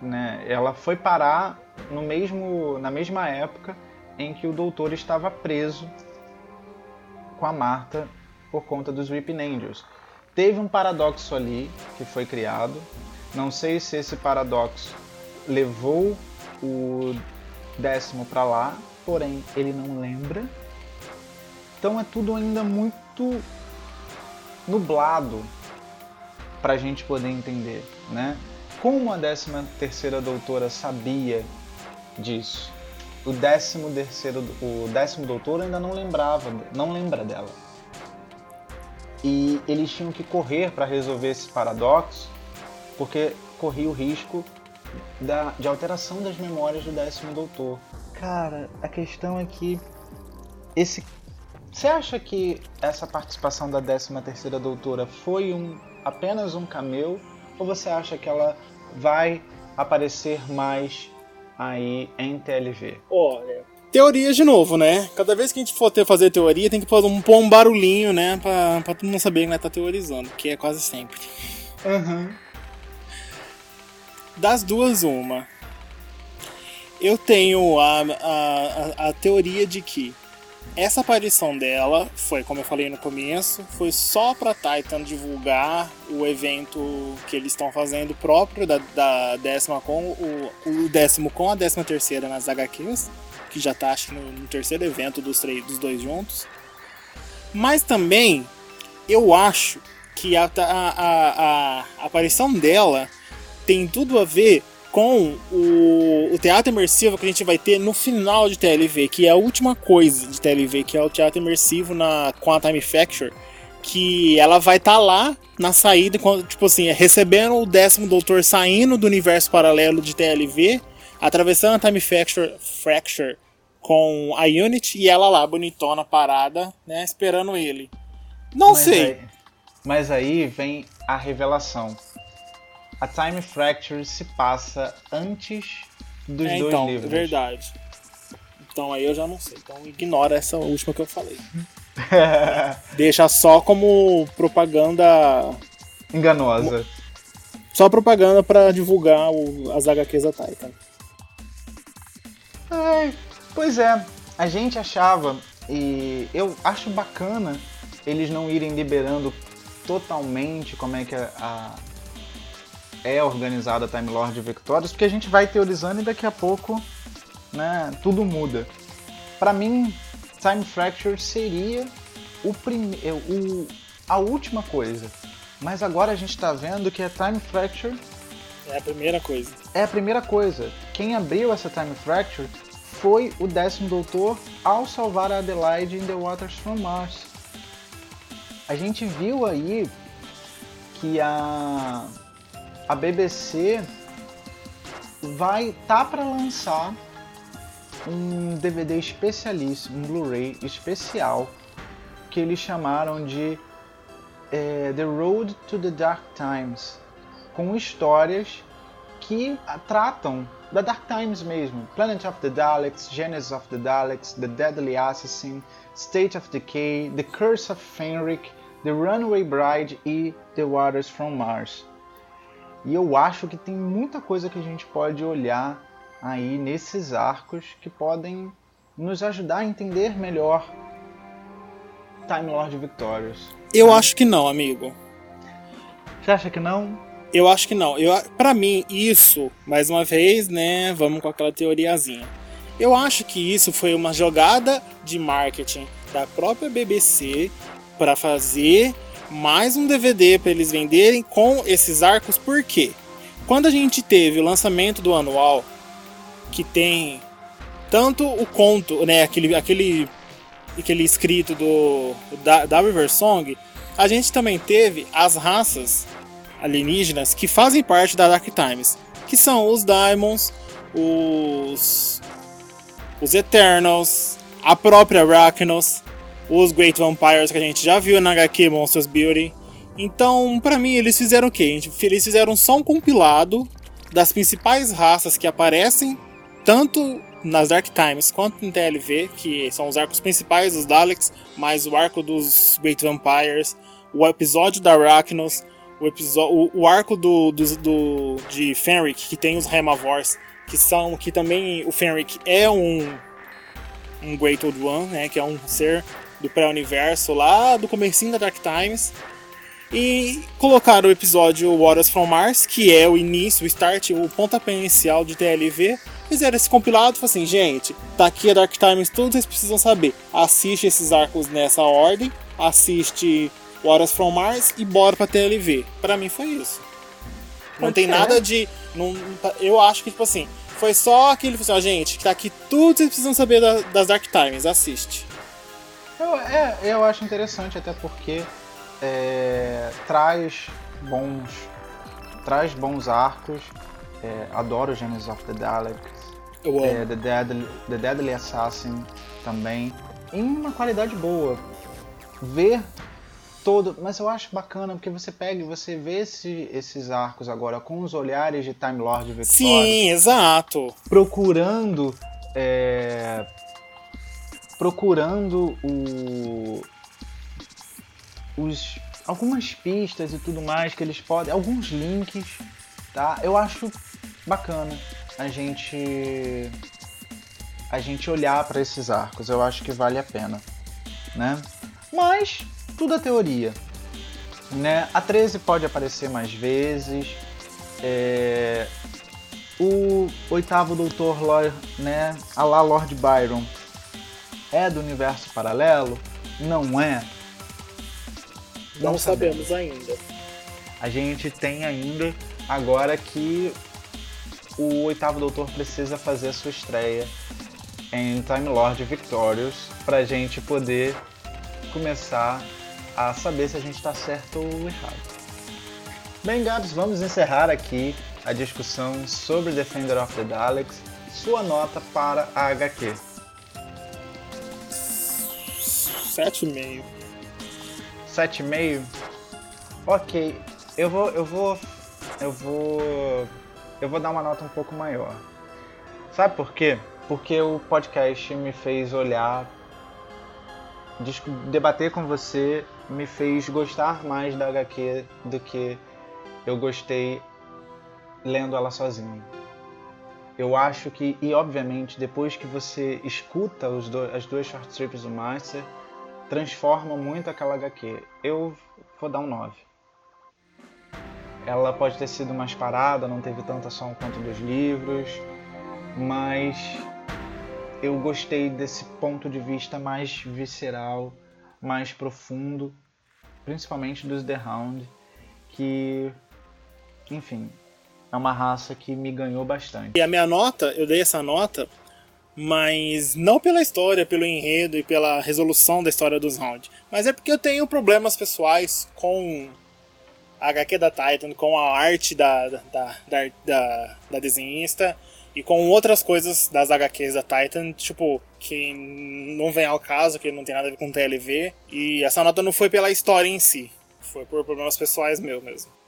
Né? Ela foi parar no mesmo, na mesma época em que o doutor estava preso com a Marta por conta dos Weeping Angels. Teve um paradoxo ali que foi criado. Não sei se esse paradoxo levou o décimo para lá, porém ele não lembra. Então é tudo ainda muito nublado para a gente poder entender, né? Como a 13 terceira doutora sabia disso? O décimo terceiro, o décimo doutor ainda não lembrava, não lembra dela. E eles tinham que correr para resolver esse paradoxo, porque corria o risco da, de alteração das memórias do décimo doutor. Cara, a questão é que esse você acha que essa participação da 13 terceira doutora foi um apenas um cameo ou você acha que ela vai aparecer mais aí em TLV? Olha, teoria de novo, né? Cada vez que a gente for ter, fazer teoria, tem que pôr um, pôr um barulhinho, né? Pra, pra todo mundo saber que nós tá teorizando, que é quase sempre. Uhum. Das duas, uma. Eu tenho a, a, a, teoria de que essa aparição dela foi, como eu falei no começo, foi só para Titan divulgar o evento que eles estão fazendo próprio da, da décima com o, o décimo com a décima terceira nas HQs, que já tá acho no, no terceiro evento dos, três, dos dois juntos. Mas também eu acho que a, a, a, a aparição dela tem tudo a ver com o, o, teatro imersivo que a gente vai ter no final de TLV, que é a última coisa de TLV, que é o teatro imersivo na, com a Time Factor, que ela vai estar tá lá na saída, tipo assim, recebendo o décimo doutor saindo do universo paralelo de TLV, atravessando a Time Factor, Fracture com a Unity e ela lá, bonitona, parada, né, esperando ele. Não mas sei. Aí, mas aí vem a revelação a Time Fracture se passa antes dos é, dois então, livros. verdade. Então aí eu já não sei. Então ignora essa última que eu falei. Deixa só como propaganda enganosa. Só propaganda para divulgar o, as HQs da Titan. É, pois é, a gente achava e eu acho bacana eles não irem liberando totalmente como é que a, a é organizada a Time Lord Victorious, porque a gente vai teorizando e daqui a pouco né, tudo muda. Para mim, Time Fracture seria o prime... É, a última coisa. Mas agora a gente está vendo que a Time Fracture é a primeira coisa. É a primeira coisa. Quem abriu essa Time Fracture foi o décimo doutor ao salvar a Adelaide em The Waters from Mars. A gente viu aí que a a BBC vai tá para lançar um DVD especialíssimo, um Blu-ray especial que eles chamaram de é, The Road to the Dark Times, com histórias que tratam da Dark Times mesmo. Planet of the Daleks, Genesis of the Daleks, The Deadly Assassin, State of Decay, The Curse of Fenric, The Runaway Bride e The Waters from Mars. E eu acho que tem muita coisa que a gente pode olhar aí nesses arcos que podem nos ajudar a entender melhor Time Lord Victorious. Eu acho que não, amigo. Você acha que não? Eu acho que não. Eu, para mim, isso, mais uma vez, né? Vamos com aquela teoriazinha. Eu acho que isso foi uma jogada de marketing da própria BBC para fazer mais um DVD para eles venderem com esses arcos, por quê? Quando a gente teve o lançamento do anual, que tem tanto o conto, né, aquele, aquele, aquele escrito do da, da River Song, a gente também teve as raças alienígenas que fazem parte da Dark Times, que são os Diamonds, os os Eternals, a própria Arachnos, os Great Vampires que a gente já viu na HQ Monsters Beauty. Então, para mim, eles fizeram o quê? Eles fizeram só um compilado das principais raças que aparecem tanto nas Dark Times quanto no TLV, que são os arcos principais dos Daleks, mais o arco dos Great Vampires, o episódio da Arachnos, o, episódio, o, arco do, do, do, de Fenric, que tem os Hemavors, que são que também o Fenric é um um Great Old One, né, que é um ser do pré-universo lá do comecinho da Dark Times. E colocaram o episódio Waters from Mars, que é o início, o start, o pontapé inicial de TLV. Fizeram esse compilado e assim, gente, tá aqui a Dark Times, tudo vocês precisam saber. Assiste esses arcos nessa ordem, assiste Waters from Mars e bora pra TLV. Pra mim foi isso. Não tem nada de. Não, eu acho que, tipo assim, foi só aquele assim, ó, gente, que tá aqui tudo que vocês precisam saber da, das Dark Times, assiste. Eu, é, eu acho interessante, até porque é, traz bons. Traz bons arcos. É, adoro Genesis of the Daleks. É, the, Deadly, the Deadly Assassin também. Em uma qualidade boa. Ver todo. Mas eu acho bacana porque você pega e você vê esse, esses arcos agora com os olhares de Time Lord Victoria. Sim, exato. Procurando. É, procurando o, os, algumas pistas e tudo mais que eles podem. Alguns links. Tá? Eu acho bacana a gente. A gente olhar para esses arcos. Eu acho que vale a pena. Né? Mas tudo é teoria. Né? A 13 pode aparecer mais vezes. É... O oitavo doutor, né? a lá Lord Byron, é do universo paralelo? Não é? Não, Não sabemos. sabemos ainda. A gente tem ainda agora que o oitavo doutor precisa fazer a sua estreia em Time Lord Victorious pra gente poder começar a saber se a gente está certo ou errado. Bem, Gabs, vamos encerrar aqui a discussão sobre Defender of the Daleks. Sua nota para a HQ. 7,5. 7,5? Ok. Eu vou. Eu vou. Eu vou. Eu vou dar uma nota um pouco maior. Sabe por quê? Porque o podcast me fez olhar. Debater com você me fez gostar mais da HQ do que eu gostei lendo ela sozinho. Eu acho que, e obviamente, depois que você escuta do, as duas short strips do Master, transforma muito aquela HQ. Eu vou dar um 9. Ela pode ter sido mais parada, não teve tanta ação quanto dos livros, mas eu gostei desse ponto de vista mais visceral, mais profundo, principalmente dos The Hound, que, enfim, é uma raça que me ganhou bastante. E a minha nota, eu dei essa nota, mas não pela história, pelo enredo e pela resolução da história dos Hound, mas é porque eu tenho problemas pessoais com a HQ da Titan, com a arte da, da, da, da, da desenhista e com outras coisas das HQs da Titan, tipo, que não vem ao caso, que não tem nada a ver com TLV. E essa nota não foi pela história em si, foi por problemas pessoais meus mesmo.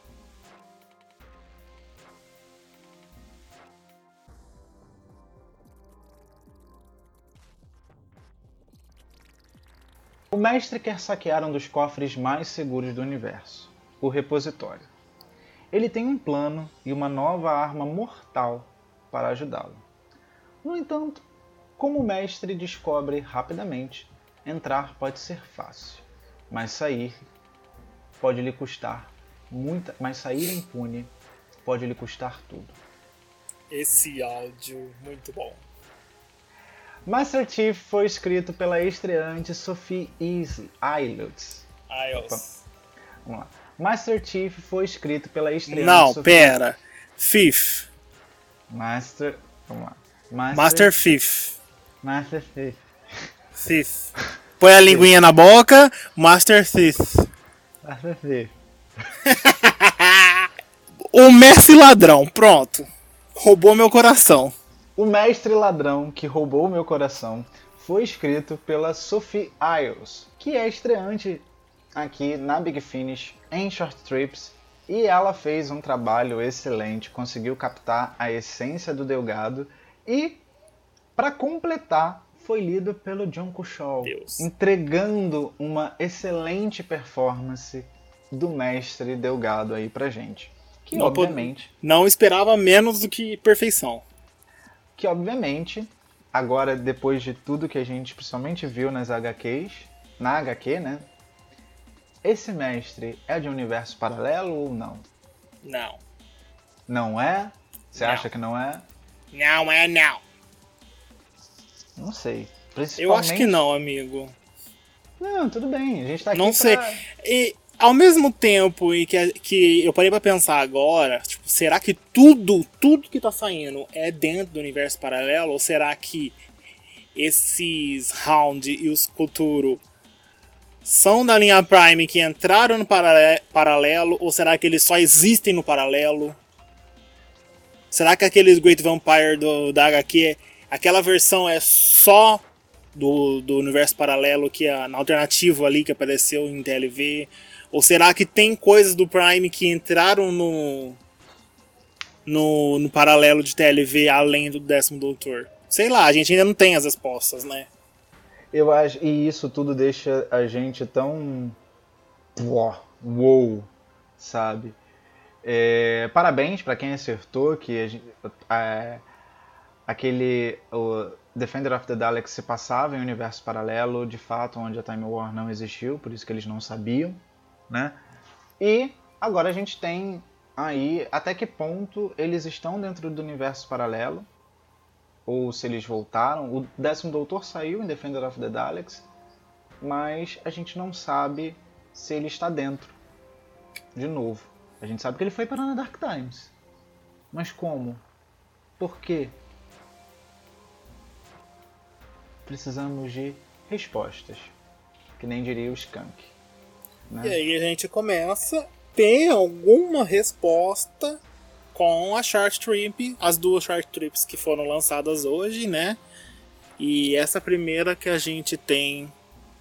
O mestre quer saquear um dos cofres mais seguros do universo, o repositório. Ele tem um plano e uma nova arma mortal para ajudá-lo. No entanto, como o mestre descobre rapidamente, entrar pode ser fácil, mas sair pode lhe custar muita, mas sair impune pode lhe custar tudo. Esse áudio muito bom. Master Chief foi escrito pela estreante Sophie Ilutz. Isles. Vamos lá. Master Chief foi escrito pela estreante Não, Sophie... pera. Fifth. Master... Vamos lá. Master... Master Fifth. Master Chief. Fifth. Põe a linguinha na boca. Master Fifth. Master Chief. O Messi ladrão. Pronto. Roubou meu coração. O Mestre Ladrão que roubou meu coração foi escrito pela Sophie Isles, que é estreante aqui na Big Finish em Short Trips e ela fez um trabalho excelente, conseguiu captar a essência do Delgado e para completar foi lido pelo John Cushall, Deus. entregando uma excelente performance do mestre Delgado aí pra gente. Que Não pod- obviamente Não esperava menos do que perfeição. que obviamente, agora depois de tudo que a gente principalmente viu nas HQs, na HQ, né? Esse mestre é de um universo paralelo ou não? Não. Não é? Você Não. acha que não é? Não é não. Não sei. Eu Principalmente... acho que não, amigo. Não, tudo bem. A gente tá aqui Não sei. pra- E ao mesmo tempo em que, que eu parei pra pensar agora, tipo, será que tudo, tudo que tá saindo é dentro do universo paralelo? Ou será que esses Round e os Kuturo são da linha Prime que entraram no parale- paralelo? Ou será que eles só existem no paralelo? Será que aqueles Great Vampire do, da HQ, aquela versão é só do, do universo paralelo que é na alternativa ali que apareceu em TLV? Ou será que tem coisas do Prime que entraram no no, no paralelo de TLV além do décimo doutor? Sei lá, a gente ainda não tem as respostas, né? Eu acho, e isso tudo deixa a gente tão. Uou, sabe? É, parabéns pra quem acertou que a gente- aquele o Defender of the Daleks se passava em um universo paralelo, de fato, onde a Time War não existiu, por isso que eles não sabiam, né? E agora a gente tem aí até que ponto eles estão dentro do universo paralelo, ou se eles voltaram. O décimo doutor saiu em Defender of the Daleks, mas a gente não sabe se ele está dentro. De novo. A gente sabe que ele foi para na Dark Times. Mas como? Por quê? Precisamos de respostas. Que nem diria o Skunk. né? E aí a gente começa. Tem alguma resposta com a Short Trip, as duas Short Trips que foram lançadas hoje, né? E essa primeira que a gente tem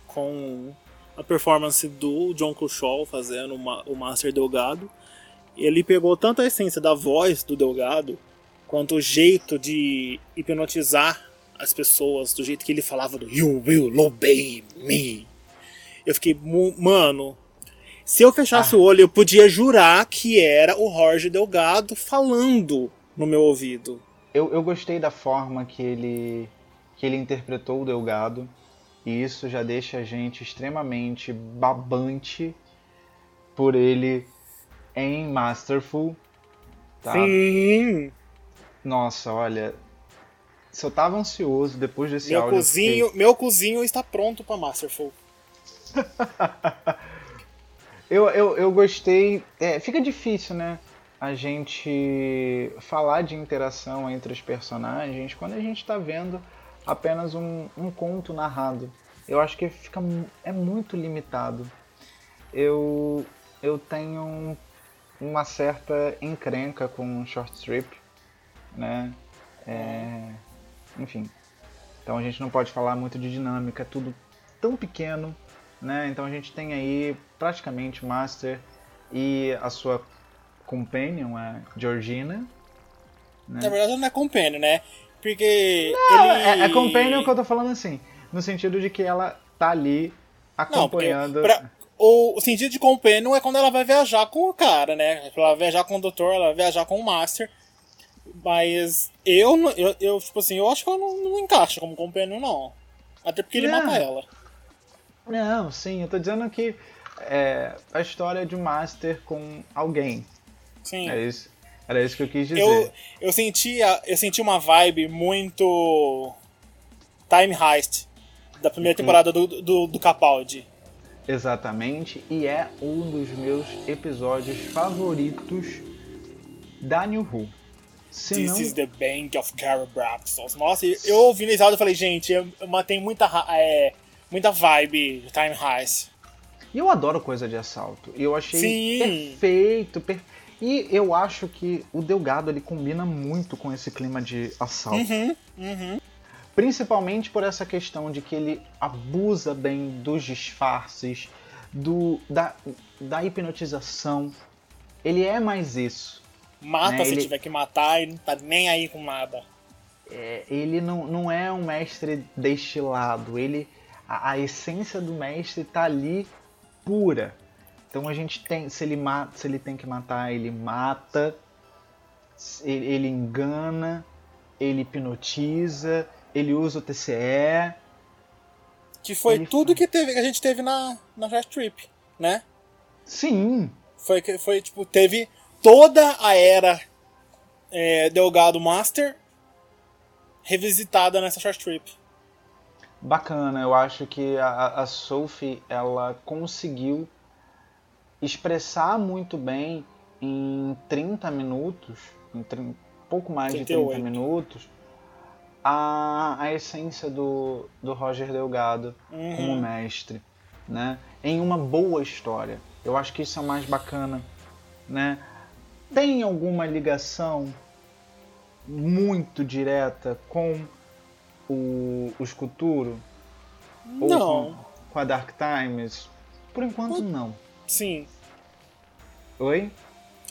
com a performance do John Cushall fazendo o Master Delgado. Ele pegou tanto a essência da voz do Delgado, quanto o jeito de hipnotizar as pessoas, do jeito que ele falava do You will obey me. Eu fiquei, mano, se eu fechasse o olho, eu podia jurar que era o Jorge Delgado falando no meu ouvido. Eu, eu gostei da forma que ele, que ele interpretou o Delgado. E isso já deixa a gente extremamente babante por ele em Masterful. Tá? Sim! Nossa, olha. Se eu tava ansioso depois desse Meu áudio. cozinho, meu cozinho está pronto pra Masterful. Eu, eu, eu gostei. É, fica difícil, né? A gente falar de interação entre os personagens quando a gente tá vendo apenas um, um conto narrado. Eu acho que fica, é muito limitado. Eu, eu tenho um- uma certa encrenca com short strip, né? É, enfim. Então a gente não pode falar muito de dinâmica, é tudo tão pequeno, né? Então a gente tem aí praticamente Master e a sua companion, a Georgina. Né? Na verdade não é Companion, né? Porque Não, ele... é, é companion que eu tô falando assim, no sentido de que ela tá ali Não, acompanhando. pra- o, sentido de Companion é quando ela vai viajar com o cara, né? Ela vai viajar com o doutor, ela vai viajar com o Master. Mas eu, não- eu, eu tipo assim, eu acho que ela não, não encaixa como Companion, não. Até porque ele Não. mata ela. Não, sim, eu tô dizendo que é a história de Master com alguém. Sim. É isso, era isso que eu quis dizer. Eu, eu, senti, eu senti uma vibe muito. Time Heist, da primeira temporada do, do, do Capaldi. Exatamente, e é um dos meus episódios favoritos da New Who. Se This não- is the Bank of Carabraxos. Nossa, eu- ouvi nesse áudio e falei, gente, eu, eu matei muita, é, muita vibe Time Heist. E eu adoro coisa de assalto. Eu achei Sim. perfeito, per- E eu acho que o Delgado ele combina muito com esse clima de assalto. Uhum, Principalmente por essa questão de que ele abusa bem dos disfarces, do, da, da hipnotização. Ele é mais isso. Mata Né, se ele- tiver que matar e não tá nem aí com nada. É, ele não, não é um mestre destilado. Ele, a, a essência do mestre tá ali pura. Então a gente tem, se ele mata, se ele tem que matar, ele mata. Ele, ele engana, ele hipnotiza, ele usa o TCE. Que foi Ele tudo faz. que, teve, que a gente teve na, na Short Trip, né? Sim, Foi, foi tipo, teve toda a era é, Delgado Master revisitada nessa Short Trip. Bacana. Eu acho que a, a Sophie ela conseguiu expressar muito bem em 30 minutos, em trin- pouco mais de 38. 30 minutos, a, a essência do, do Roger Delgado Uhum. como mestre, né? Em uma boa história. Eu acho que isso é mais bacana, né? Tem alguma ligação muito direta com o, o Escuturo? Ou Não, com, com a Dark Times? Por enquanto, não. sim. Oi?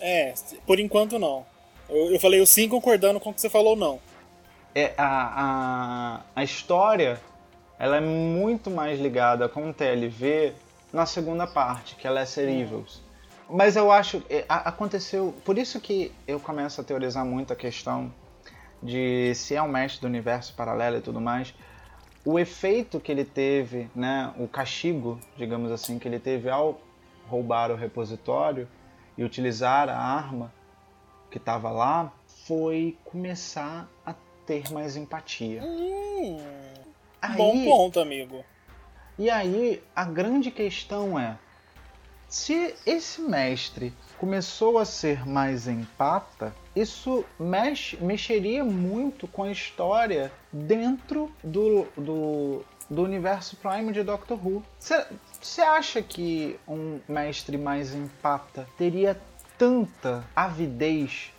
É, por enquanto não. Eu, eu falei o sim concordando com o que você falou não. É, a, a, a história ela é muito mais ligada com o TLV na segunda parte, que é Lesser Evils. Mas eu acho é, aconteceu. Por isso que eu começo a teorizar muito a questão de se é um mestre do universo paralelo e tudo mais. O efeito que ele teve, né, o castigo, digamos assim, que ele teve ao roubar o repositório e utilizar a arma que estava lá, foi começar a ter mais empatia. Hum, Aí- bom ponto, amigo. E aí a grande questão é: se esse mestre começou a ser mais empata, isso mexe, mexeria muito com a história dentro do, do, do universo Prime de Doctor Who. Você acha que um mestre mais empata teria tanta avidez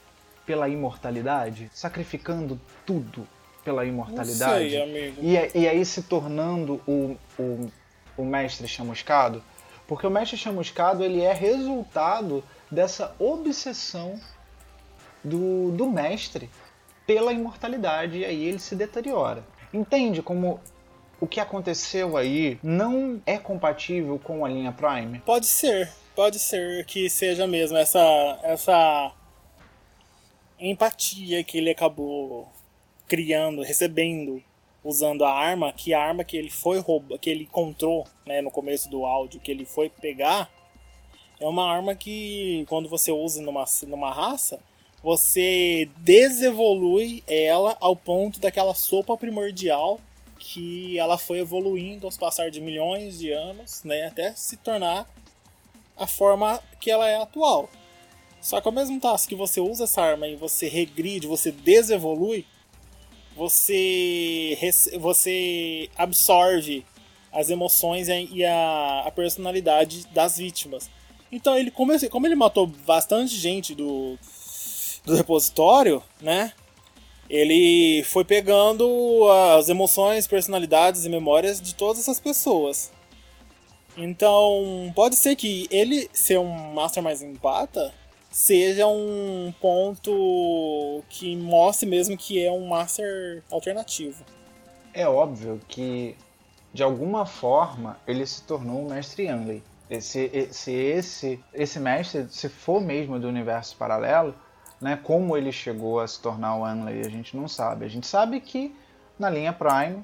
pela imortalidade, sacrificando tudo pela Não imortalidade? sei, amigo. E, e aí se tornando o, o, o mestre chamuscado? Porque o mestre chamuscado ele é resultado dessa obsessão do, do mestre pela imortalidade e aí ele se deteriora. Entende como o que aconteceu aí não é compatível com a linha Prime? Pode ser, pode ser que seja mesmo essa essa empatia que ele acabou criando, recebendo, usando a arma, que a arma que ele foi que ele encontrou, né, no começo do áudio, que ele foi pegar, é uma arma que quando você usa numa numa raça, você desevolui ela ao ponto daquela sopa primordial que ela foi evoluindo aos passar de milhões de anos, né, até se tornar a forma que ela é atual. Só que ao mesmo tempo que você usa essa arma e você regride, você desevolui, você, você absorve as emoções e e a, a personalidade das vítimas. Então ele como, ele, como ele matou bastante gente do, do repositório, né? Ele foi pegando as emoções, personalidades e memórias de todas essas pessoas. Então, pode ser que ele ser um Master mais empata seja um ponto que mostre mesmo que é um Master alternativo. É óbvio que, de alguma forma, ele se tornou o mestre Yanley. Se esse, esse, esse mestre, se for mesmo do universo paralelo, né, como ele chegou a se tornar o Yanley, a gente não sabe. A gente sabe que na linha Prime,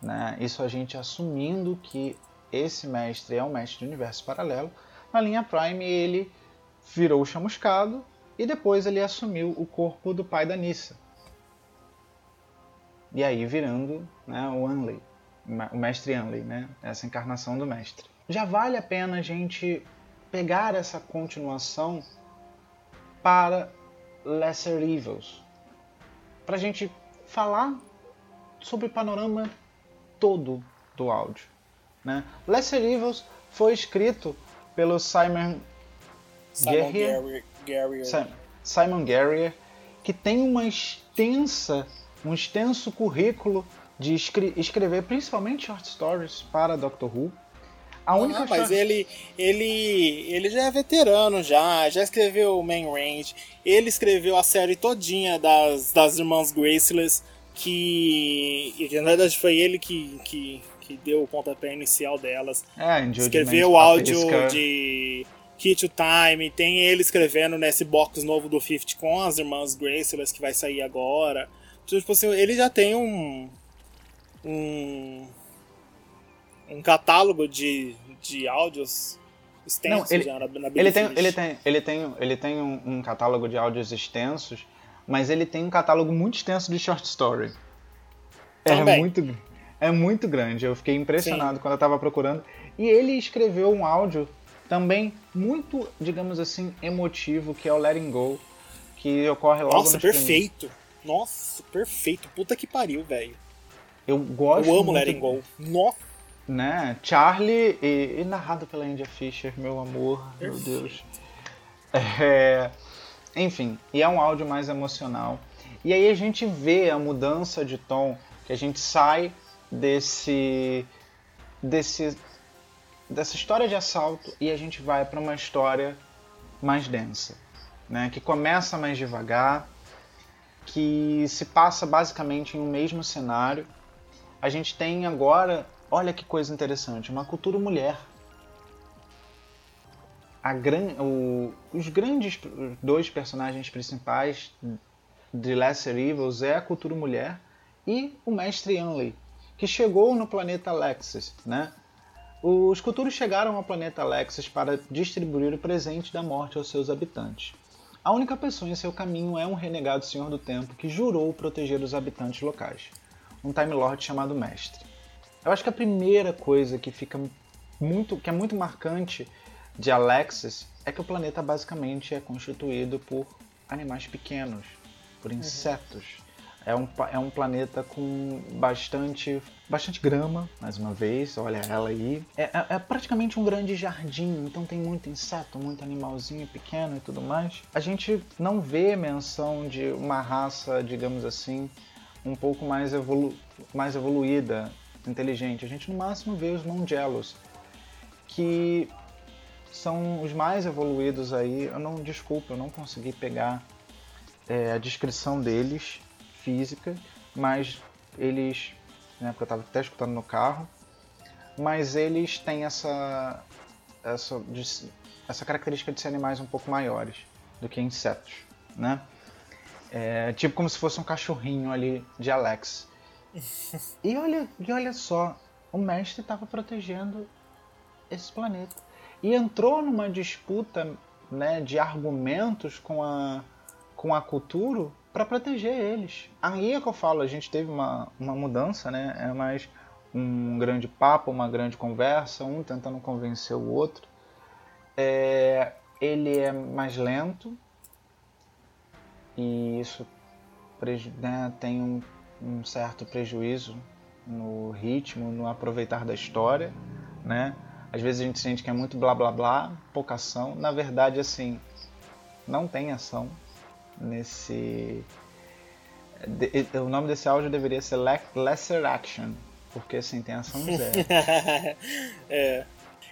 né, isso a gente assumindo que esse mestre é um mestre do universo paralelo, na linha Prime ele virou chamuscado e depois ele assumiu o corpo do pai da Nissa. e aí virando né, o Anley, o mestre Anley, né? Essa encarnação do mestre. Já vale a pena a gente pegar essa continuação para Lesser Evils, para a gente falar sobre o panorama todo do áudio. Né? Lesser Evils foi escrito pelo Simon, Simon Guerrier, Guerrier. Simon Guerrier, que tem uma extensa, um extenso currículo de escre escrever principalmente short stories para Doctor Who. A única ah, mas ele, ele, ele já é veterano já, já escreveu Main Range, ele escreveu a série todinha das, das Irmãs Graceless, que, que na verdade foi ele que, que, que deu o pontapé inicial delas. É, escreveu o áudio de to Time, tem ele escrevendo nesse box novo do Fifth com as Irmãs Graceless que vai sair agora. Então, tipo assim, ele já tem um, um, um catálogo de, de áudios extensos Não, ele, já na, na ele tem, ele tem ele tem ele tem um, um, catálogo de áudios extensos mas ele tem um catálogo muito extenso de short story. Também. é muito é muito grande. Eu fiquei impressionado Sim. quando eu estava procurando. E ele escreveu um áudio também muito digamos assim emotivo que é o Letting Go que ocorre logo nossa nos perfeito. Nossa perfeito. Puta que pariu velho. Eu gosto eu amo muito, Letting Go. Nossa né? Charlie e, e, narrado pela India Fisher, meu amor, meu Deus. É, enfim, e é um áudio mais emocional. E aí a gente vê a mudança de tom, que a gente sai desse desse dessa história de assalto e a gente vai para uma história mais densa, né? Que começa mais devagar, que se passa basicamente em um mesmo cenário. A gente tem agora Olha que coisa interessante, uma cultura mulher. Gran, o, os grandes dois personagens principais de Lesser Evils é a cultura mulher e o mestre Yanley, que chegou no planeta Alexis, né? Os culturos chegaram ao planeta Alexis para distribuir o presente da morte aos seus habitantes. A única pessoa em seu caminho é um renegado Senhor do Tempo que jurou proteger os habitantes locais, um Time Lord chamado Mestre. Eu acho que a primeira coisa que fica muito, que é muito marcante de Alexis é que o planeta basicamente é constituído por animais pequenos, por uhum. insetos. Uhum. É um, é um planeta com bastante, bastante grama, mais uma vez, olha ela aí. É, é, é, praticamente um grande jardim, então tem muito inseto, muito animalzinho pequeno e tudo mais. A gente não vê menção de uma raça, digamos assim, um pouco mais, evolu mais evoluída inteligente. A gente no máximo vê os Mongelos, que são os mais evoluídos aí. Eu não, desculpa, eu não consegui pegar é, a descrição deles física, mas eles, né, porque eu estava até escutando no carro, mas eles têm essa, essa, essa característica de ser animais um pouco maiores do que insetos, né? É, tipo como se fosse um cachorrinho ali de Alex e olha, e olha só, o mestre estava protegendo esse planeta. E entrou numa disputa né, de argumentos com a, com a cultura para proteger eles. Aí é que eu falo, a gente teve uma, uma mudança, né? É mais um grande papo, uma grande conversa, um tentando convencer o outro. É, ele é mais lento e isso né, tem um um certo prejuízo no ritmo, no aproveitar da história, né? Às vezes a gente sente que é muito blá blá blá, pouca ação. Na verdade, assim, não tem ação nesse. O nome desse áudio deveria ser Lesser Action, porque assim, tem ação zero. é.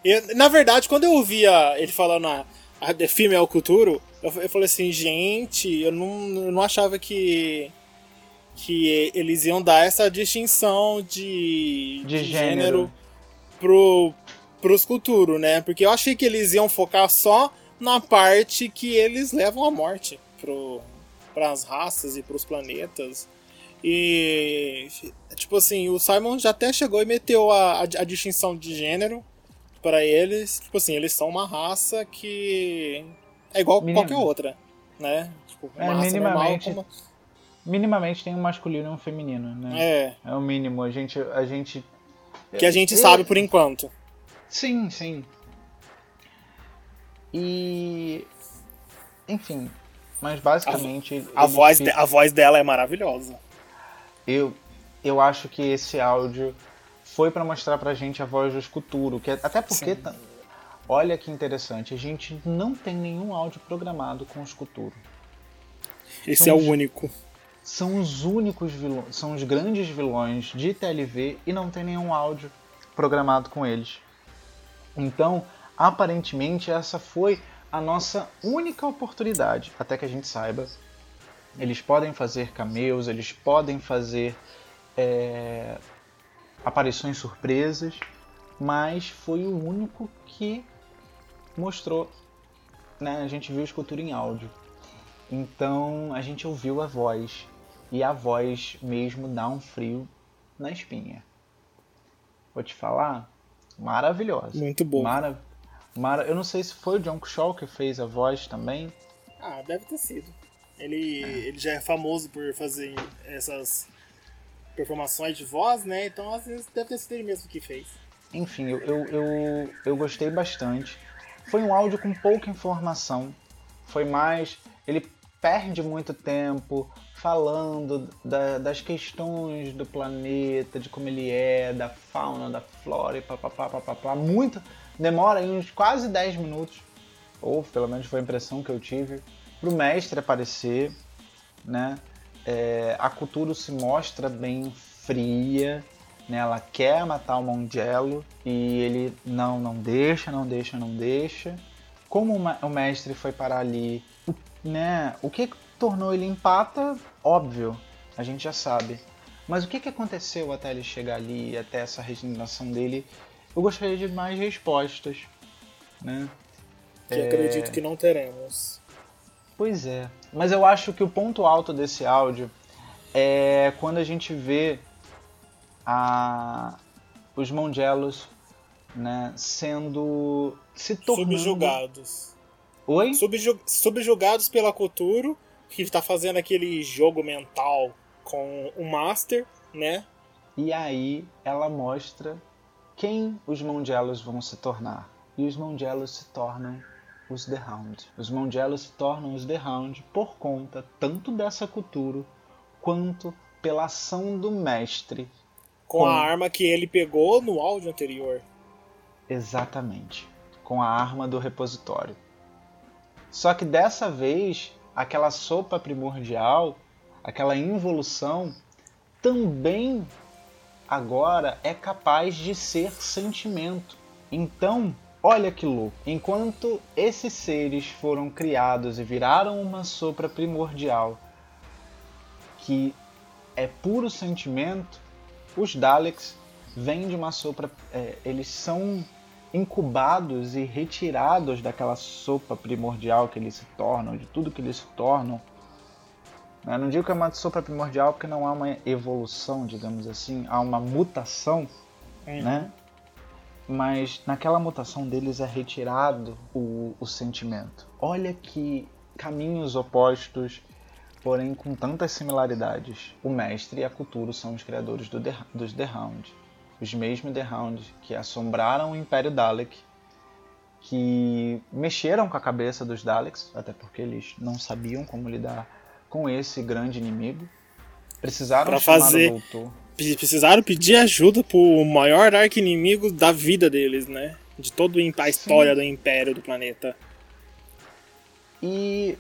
Eu, na verdade, quando eu ouvia ele falando a, a The Female Culture, eu, eu falei assim, gente, eu não, eu não achava que que eles iam dar essa distinção de, de, de gênero, gênero pro, pros Culturo, né? Porque eu achei que eles iam focar só na parte que eles levam à morte pro, pras raças e pros planetas. E, tipo assim, o Simon já até chegou e meteu a, a, a distinção de gênero para eles. Tipo assim, eles são uma raça que é igual a qualquer outra, né? Tipo, uma é, raça normal como minimamente tem um masculino e um feminino, né? É. É o mínimo. A gente. A gente Que a gente Eu- sabe por enquanto. Sim, sim. E. Enfim. Mas basicamente. A ele voz, fi- de- a voz dela é maravilhosa. eu, eu acho que esse áudio foi pra mostrar pra gente a voz do Escuturo. Que, é- até porque. Sim. ta- Olha que interessante, a gente não tem nenhum áudio programado com o Escuturo. Esse é o único. São os únicos vilões, são os grandes vilões de TLV e não tem nenhum áudio programado com eles. Então, aparentemente, essa foi a nossa única oportunidade, até que a gente saiba. Eles podem fazer cameos, eles podem fazer é, aparições surpresas, mas foi o único que mostrou. Né? A gente viu a escultura em áudio. Então a gente ouviu a voz. E a voz mesmo dá um frio na espinha. Vou te falar, maravilhosa. Muito bom. Mara... Mara... Eu não sei se foi o John Shaw que fez a voz também. Ah, deve ter sido. Ele, ele já é famoso por fazer essas performações de voz, né? Então às vezes deve ter sido ele mesmo que fez. Enfim, eu, eu, eu, eu gostei bastante. Foi um áudio com pouca informação. Foi mais. Ele perde muito tempo falando da- das questões do planeta, de como ele é, da fauna, da flora e papapá, papapá. Muito. Demora aí uns quase 10 minutos. Ou pelo menos foi a impressão que eu tive. Pro mestre aparecer, né? É, a cultura se mostra bem fria, né? Ela quer matar o Mongello e ele não, não deixa, não deixa, não deixa. Como o o mestre foi parar ali, o- né? O que tornou ele empata, óbvio, a gente já sabe. Mas o que, que aconteceu até ele chegar ali, até essa regeneração dele? Eu gostaria de mais respostas, né? Que acredito que não teremos. Pois é. Mas eu acho que o ponto alto desse áudio é quando a gente vê a, os Mongelos né, sendo. se tornando. Subjugados. Oi? Subju- subjugados pela Koturo, que está fazendo aquele jogo mental com o Master, né? E aí ela mostra quem os Mongelos vão se tornar. E os Mongelos se tornam os The Hound. Os Mongelos se tornam os The Hound por conta tanto dessa cultura quanto pela ação do mestre. Com a Com- arma que ele pegou no áudio anterior. Exatamente. Com a arma do repositório. Só que dessa vez, aquela sopa primordial, aquela involução, também agora é capaz de ser sentimento. Então, olha que louco. Enquanto esses seres foram criados e viraram uma sopra primordial que é puro sentimento, os Daleks vêm de uma sopra. é, eles são incubados e retirados daquela sopa primordial que eles se tornam, de tudo que eles se tornam. Eu não digo que é uma sopa primordial porque não há uma evolução, digamos assim, há uma mutação, né? Mas naquela mutação deles é retirado o, o sentimento. Olha que caminhos opostos, porém com tantas similaridades. O mestre e a cultura são os criadores do The- dos The Hound. Os mesmos The Hound que assombraram o Império Dalek, que mexeram com a cabeça dos Daleks, até porque eles não sabiam como lidar com esse grande inimigo. Precisaram Pra fazer- o doutor. Precisaram pedir ajuda pro maior arqui-inimigo da vida deles, né? De toda a história do Império do planeta. E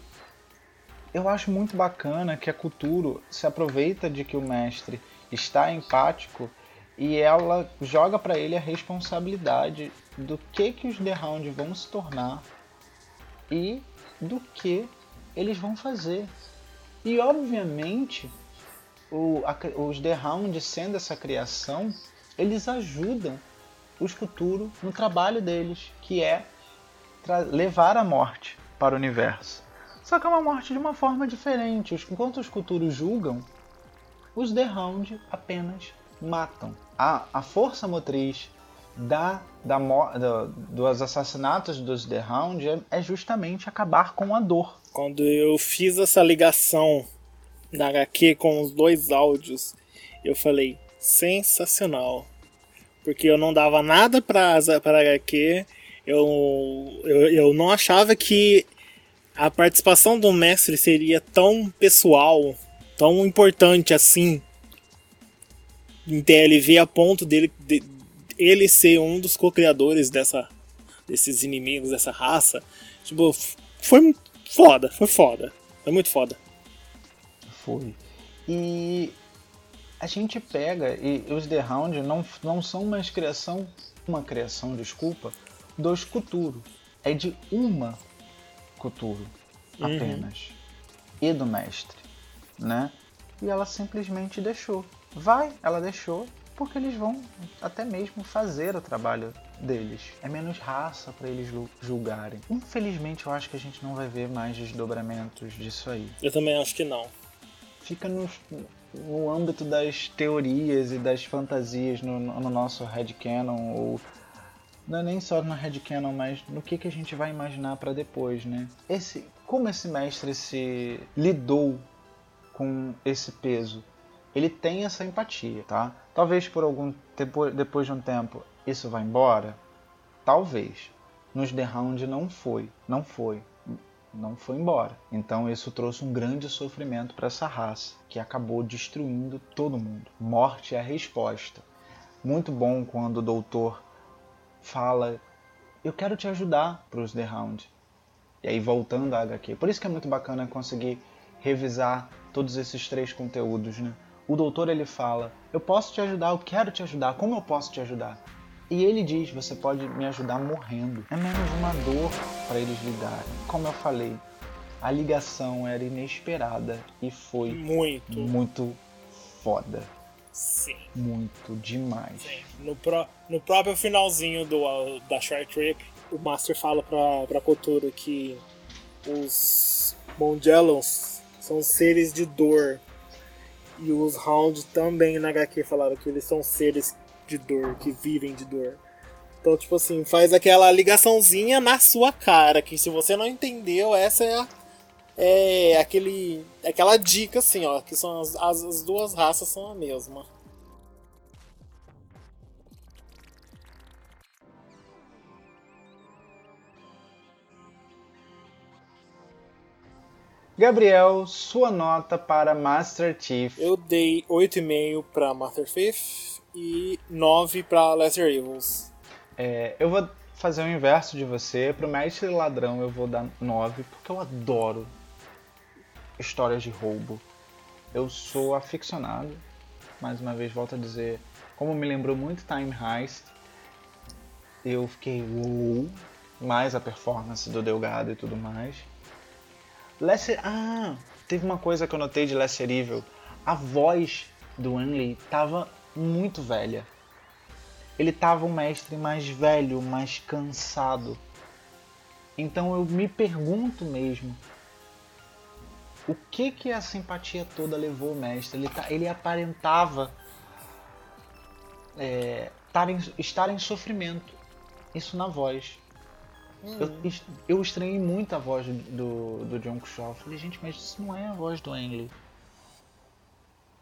eu acho muito bacana que a Cultura se aproveita de que o mestre está empático e ela joga para ele a responsabilidade do que que os The Hound vão se tornar e do que eles vão fazer. E obviamente o- a os The Hound sendo essa criação, eles ajudam os futuros no trabalho deles, que é levar a morte para o universo. Só que é uma morte de uma forma diferente. Enquanto os futuros julgam, os The Hound apenas matam. A, a força motriz da, da, dos assassinatos dos The Hound é, é justamente acabar com a dor. Quando eu fiz essa ligação na HQ com os dois áudios, eu falei, sensacional. Porque eu não dava nada pra, pra HQ, eu, eu, eu não achava que a participação do mestre seria tão pessoal, tão importante assim em TLV a ponto dele de, ele ser um dos co-criadores dessa desses inimigos dessa raça. Tipo, foi foda, foi foda. Foi muito foda. Foi. E a gente pega e os The Hound não, não são uma criação, uma criação, desculpa, dos Cthulhu. É de uma Cthulhu uhum. apenas. Uhum. E do mestre, né? E ela simplesmente deixou. Vai, ela deixou, porque eles vão até mesmo fazer o trabalho deles. É menos raça para eles julgarem. Infelizmente, eu acho que a gente não vai ver mais desdobramentos disso aí. Eu também acho que não. Fica no, no âmbito das teorias e das fantasias no, no nosso headcanon ou não é nem só na headcanon, mas no que, que a gente vai imaginar para depois, né? Esse, como esse mestre se lidou com esse peso? Ele tem essa empatia, tá? Talvez por algum tempo, depois de um tempo isso vá embora, talvez. Nos The Hound não foi, não foi, não foi embora. Então isso trouxe um grande sofrimento para essa raça, que acabou destruindo todo mundo. Morte é a resposta. Muito bom quando o doutor fala: Eu quero te ajudar para os The Hound. E aí voltando à HQ. Por isso que é muito bacana conseguir revisar todos esses três conteúdos, né? O doutor ele fala: Eu posso te ajudar, eu quero te ajudar, como eu posso te ajudar? E ele diz: Você pode me ajudar morrendo. É menos uma dor para eles lidarem. Como eu falei, a ligação era inesperada e foi muito, muito foda. Sim. Muito demais. Sim. No, pro, no próprio finalzinho do, da Short Trip, o Master fala pra, pra Kotoro que os Mongelons são seres de dor. E os Hound também na HQ falaram que eles são seres de dor, que vivem de dor. Então, tipo assim, faz aquela ligaçãozinha na sua cara, que se você não entendeu, essa é a é aquele aquela dica assim, ó, que são as, as, as duas raças são a mesma. Gabriel, sua nota para Master Chief. Eu dei 8,5 para Master Chief e 9 para Lesser Evils. É, eu vou fazer o inverso de você. Para o Mestre Ladrão eu vou dar 9, porque eu adoro histórias de roubo. Eu sou aficionado, mais uma vez volto a dizer, como me lembrou muito Time Heist, eu fiquei uou, mais a performance do Delgado e tudo mais. Lesser, ah, teve uma coisa que eu notei de Lesser Evil, a voz do Anley tava muito velha. Ele tava um mestre mais velho, mais cansado. Então eu me pergunto mesmo, o que que a simpatia toda levou o mestre? Ele, tá, ele aparentava é, estar, em, estar em sofrimento. Isso na voz. Uhum. Eu, eu estranhei muito a voz do, do John Shaw. Falei, gente, mas isso não é a voz do Engley.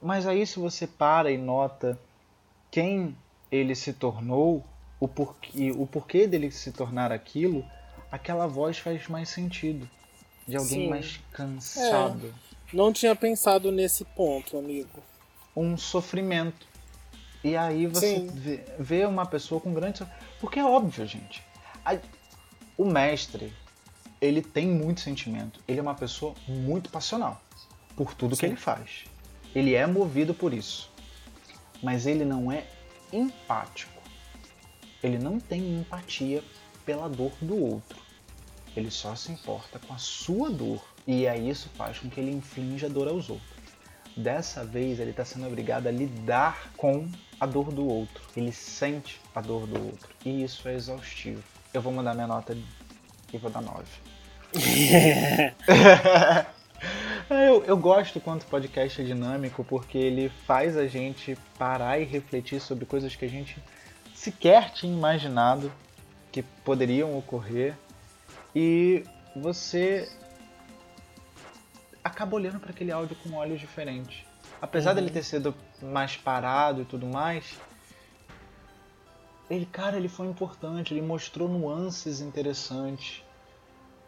Mas aí se você para e nota quem ele se tornou, o porquê, o porquê dele se tornar aquilo, aquela voz faz mais sentido de alguém Sim. mais cansado. É, não tinha pensado nesse ponto, amigo. Um sofrimento. E aí você vê, vê, uma pessoa com grande. Porque é óbvio, gente. A, o mestre, ele tem muito sentimento. Ele é uma pessoa muito passional por tudo Sim. que ele faz. Ele é movido por isso. Mas ele não é empático. Ele não tem empatia pela dor do outro. Ele só se importa com a sua dor. E aí isso faz com que ele inflinja dor aos outros. Dessa vez ele está sendo obrigado a lidar com a dor do outro. Ele sente a dor do outro. E isso é exaustivo. Eu vou mandar minha nota e vou dar 9. eu, eu gosto quando o podcast é dinâmico porque ele faz a gente parar e refletir sobre coisas que a gente sequer tinha imaginado que poderiam ocorrer e você acaba olhando para aquele áudio com olhos diferentes. Apesar uhum. dele ter sido mais parado e tudo mais, ele, cara, ele foi importante, ele mostrou nuances interessantes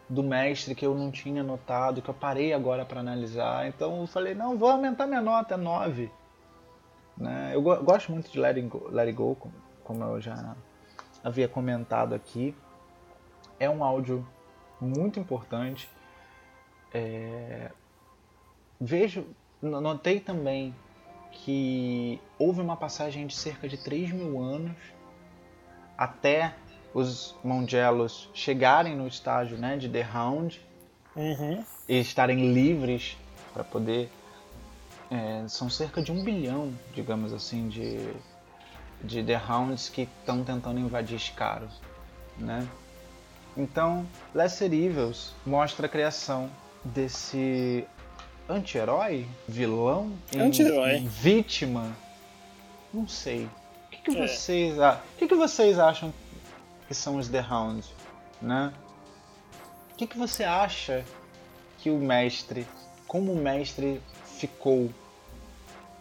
do mestre que eu não tinha notado, que eu parei agora para analisar. Então eu falei, não, vou aumentar minha nota, é 9. Né? Eu go gosto muito de Let It Go, Let It Go como eu já havia comentado aqui. É um áudio muito importante. É... Vejo, notei também que houve uma passagem de cerca de 3 mil anos até os Mongelos chegarem no estágio né, de The Hound uhum. e estarem livres para poder. É, são cerca de um bilhão, digamos assim, de, de The Hounds que estão tentando invadir Scaro. Né? Então, Lesser Evils mostra a criação desse anti-herói, vilão, anti-herói, vítima, não sei. O que, é. vocês, o que, que vocês acham que são os The Hounds, né? O que, que você acha que o mestre, como o mestre ficou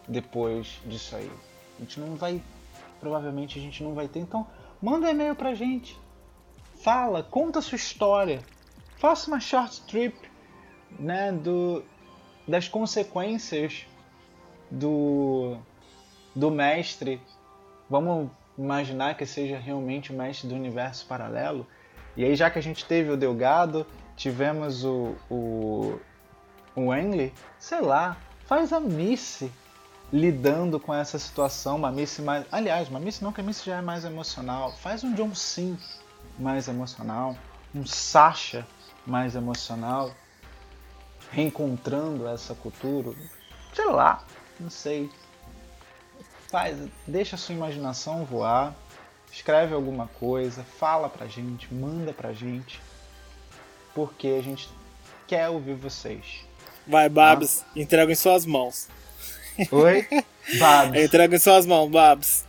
depois disso aí? A gente não vai, provavelmente a gente não vai ter, então manda um e-mail pra gente. Fala, conta a sua história. Faça uma short trip, né, do das consequências do do mestre. Vamos imaginar que seja realmente o mestre do universo paralelo. E aí, já que a gente teve o Delgado, tivemos o, o, o Engley, sei lá, faz a Missy lidando com essa situação, uma Missy mais. Aliás, uma Missy não, que a Missy já é mais emocional. Faz um John Sim mais emocional, um Sasha mais emocional, reencontrando essa cultura. Sei lá, não sei faz, deixa a sua imaginação voar, escreve alguma coisa, fala pra gente, manda pra gente, porque a gente quer ouvir vocês. Vai, Babs, ah? entrega em suas mãos. Oi? Babs. entrega em suas mãos, Babs.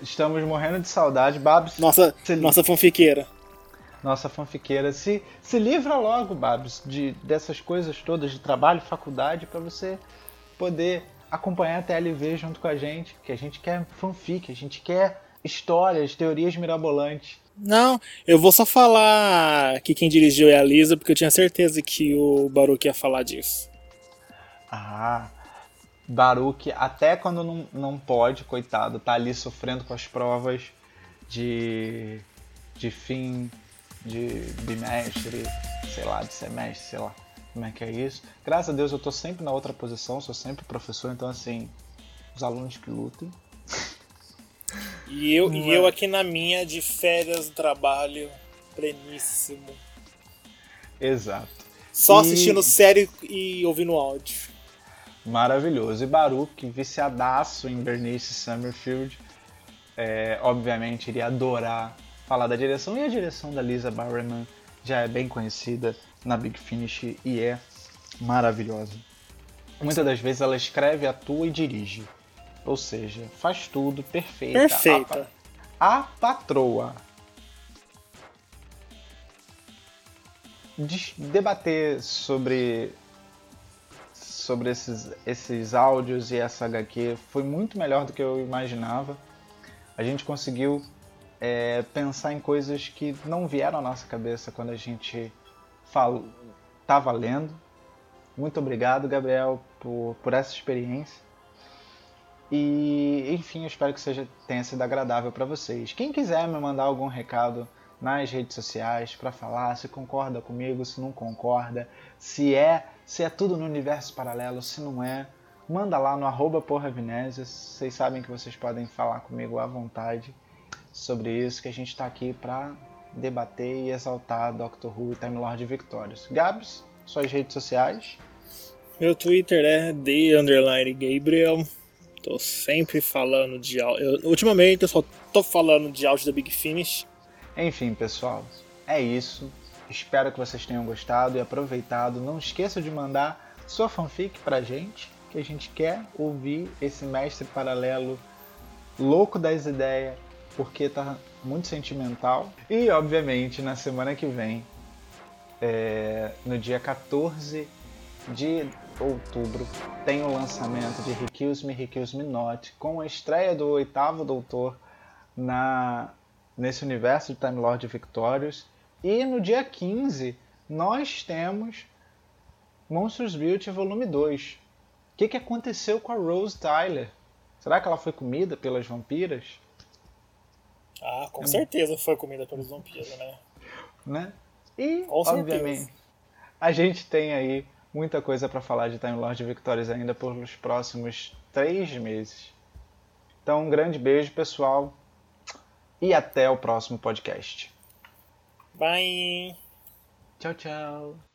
Estamos morrendo de saudade, Babs. Nossa, se... nossa fanfiqueira. Nossa fanfiqueira. Se, se livra logo, Babs, de, dessas coisas todas de trabalho, faculdade, para você poder acompanhar a TLV junto com a gente, que a gente quer fanfic, a gente quer histórias, teorias mirabolantes. Não, eu vou só falar que quem dirigiu é a Lisa, porque eu tinha certeza que o Baruch ia falar disso. Ah, Baruch, até quando não, não pode, coitado, tá ali sofrendo com as provas de, de fim de bimestre, sei lá, de semestre, sei lá como é que é isso. Graças a Deus eu tô sempre na outra posição, sou sempre professor, então assim, os alunos que lutem. E eu, e eu aqui na minha de férias do trabalho, pleníssimo. Exato. Só e... assistindo série e ouvindo áudio. Maravilhoso. E Baruch, viciadaço em Bernice Summerfield, é, obviamente iria adorar falar da direção. E a direção da Lisa Barrowman já é bem conhecida na Big Finish e é maravilhosa. Muitas das vezes ela escreve, atua e dirige. Ou seja, faz tudo perfeita. Perfeita. A, a patroa. De, debater sobre sobre esses, esses áudios e essa HQ foi muito melhor do que eu imaginava. A gente conseguiu é, pensar em coisas que não vieram à nossa cabeça quando a gente falo, tá valendo. Muito obrigado, Gabriel, por, por essa experiência. E, enfim, eu espero que seja, tenha sido agradável para vocês. Quem quiser me mandar algum recado nas redes sociais para falar se concorda comigo, se não concorda, se é, se é tudo no universo paralelo, se não é, manda lá no arroba Vocês sabem que vocês podem falar comigo à vontade sobre isso, que a gente está aqui para debater e exaltar Doctor Who e Time Lord Victorious. Gabs, suas redes sociais? Meu Twitter é The Underline Gabriel. Tô sempre falando de áudio. Ultimamente eu só tô falando de áudio da Big Finish. Enfim, pessoal, é isso. Espero que vocês tenham gostado e aproveitado. Não esqueça de mandar sua fanfic pra gente, que a gente quer ouvir esse mestre paralelo louco das ideias, porque tá muito sentimental. E, obviamente, na semana que vem, é, no dia 14 de outubro tem o lançamento de Recuse Me, Recuse Me Not, com a estreia do oitavo Doutor na, nesse universo de Time Lord Victorious. E no dia 15 nós temos Monsters Beauty Volume 2. O que, que aconteceu com a Rose Tyler? Será que ela foi comida pelas vampiras? Ah, com certeza foi comida pelos vampiros, né? Né? E, Com obviamente, certeza. a gente tem aí muita coisa para falar de Time Lord Victorious ainda pelos próximos três meses. Então, um grande beijo, pessoal, e até o próximo podcast. Bye! Tchau, tchau.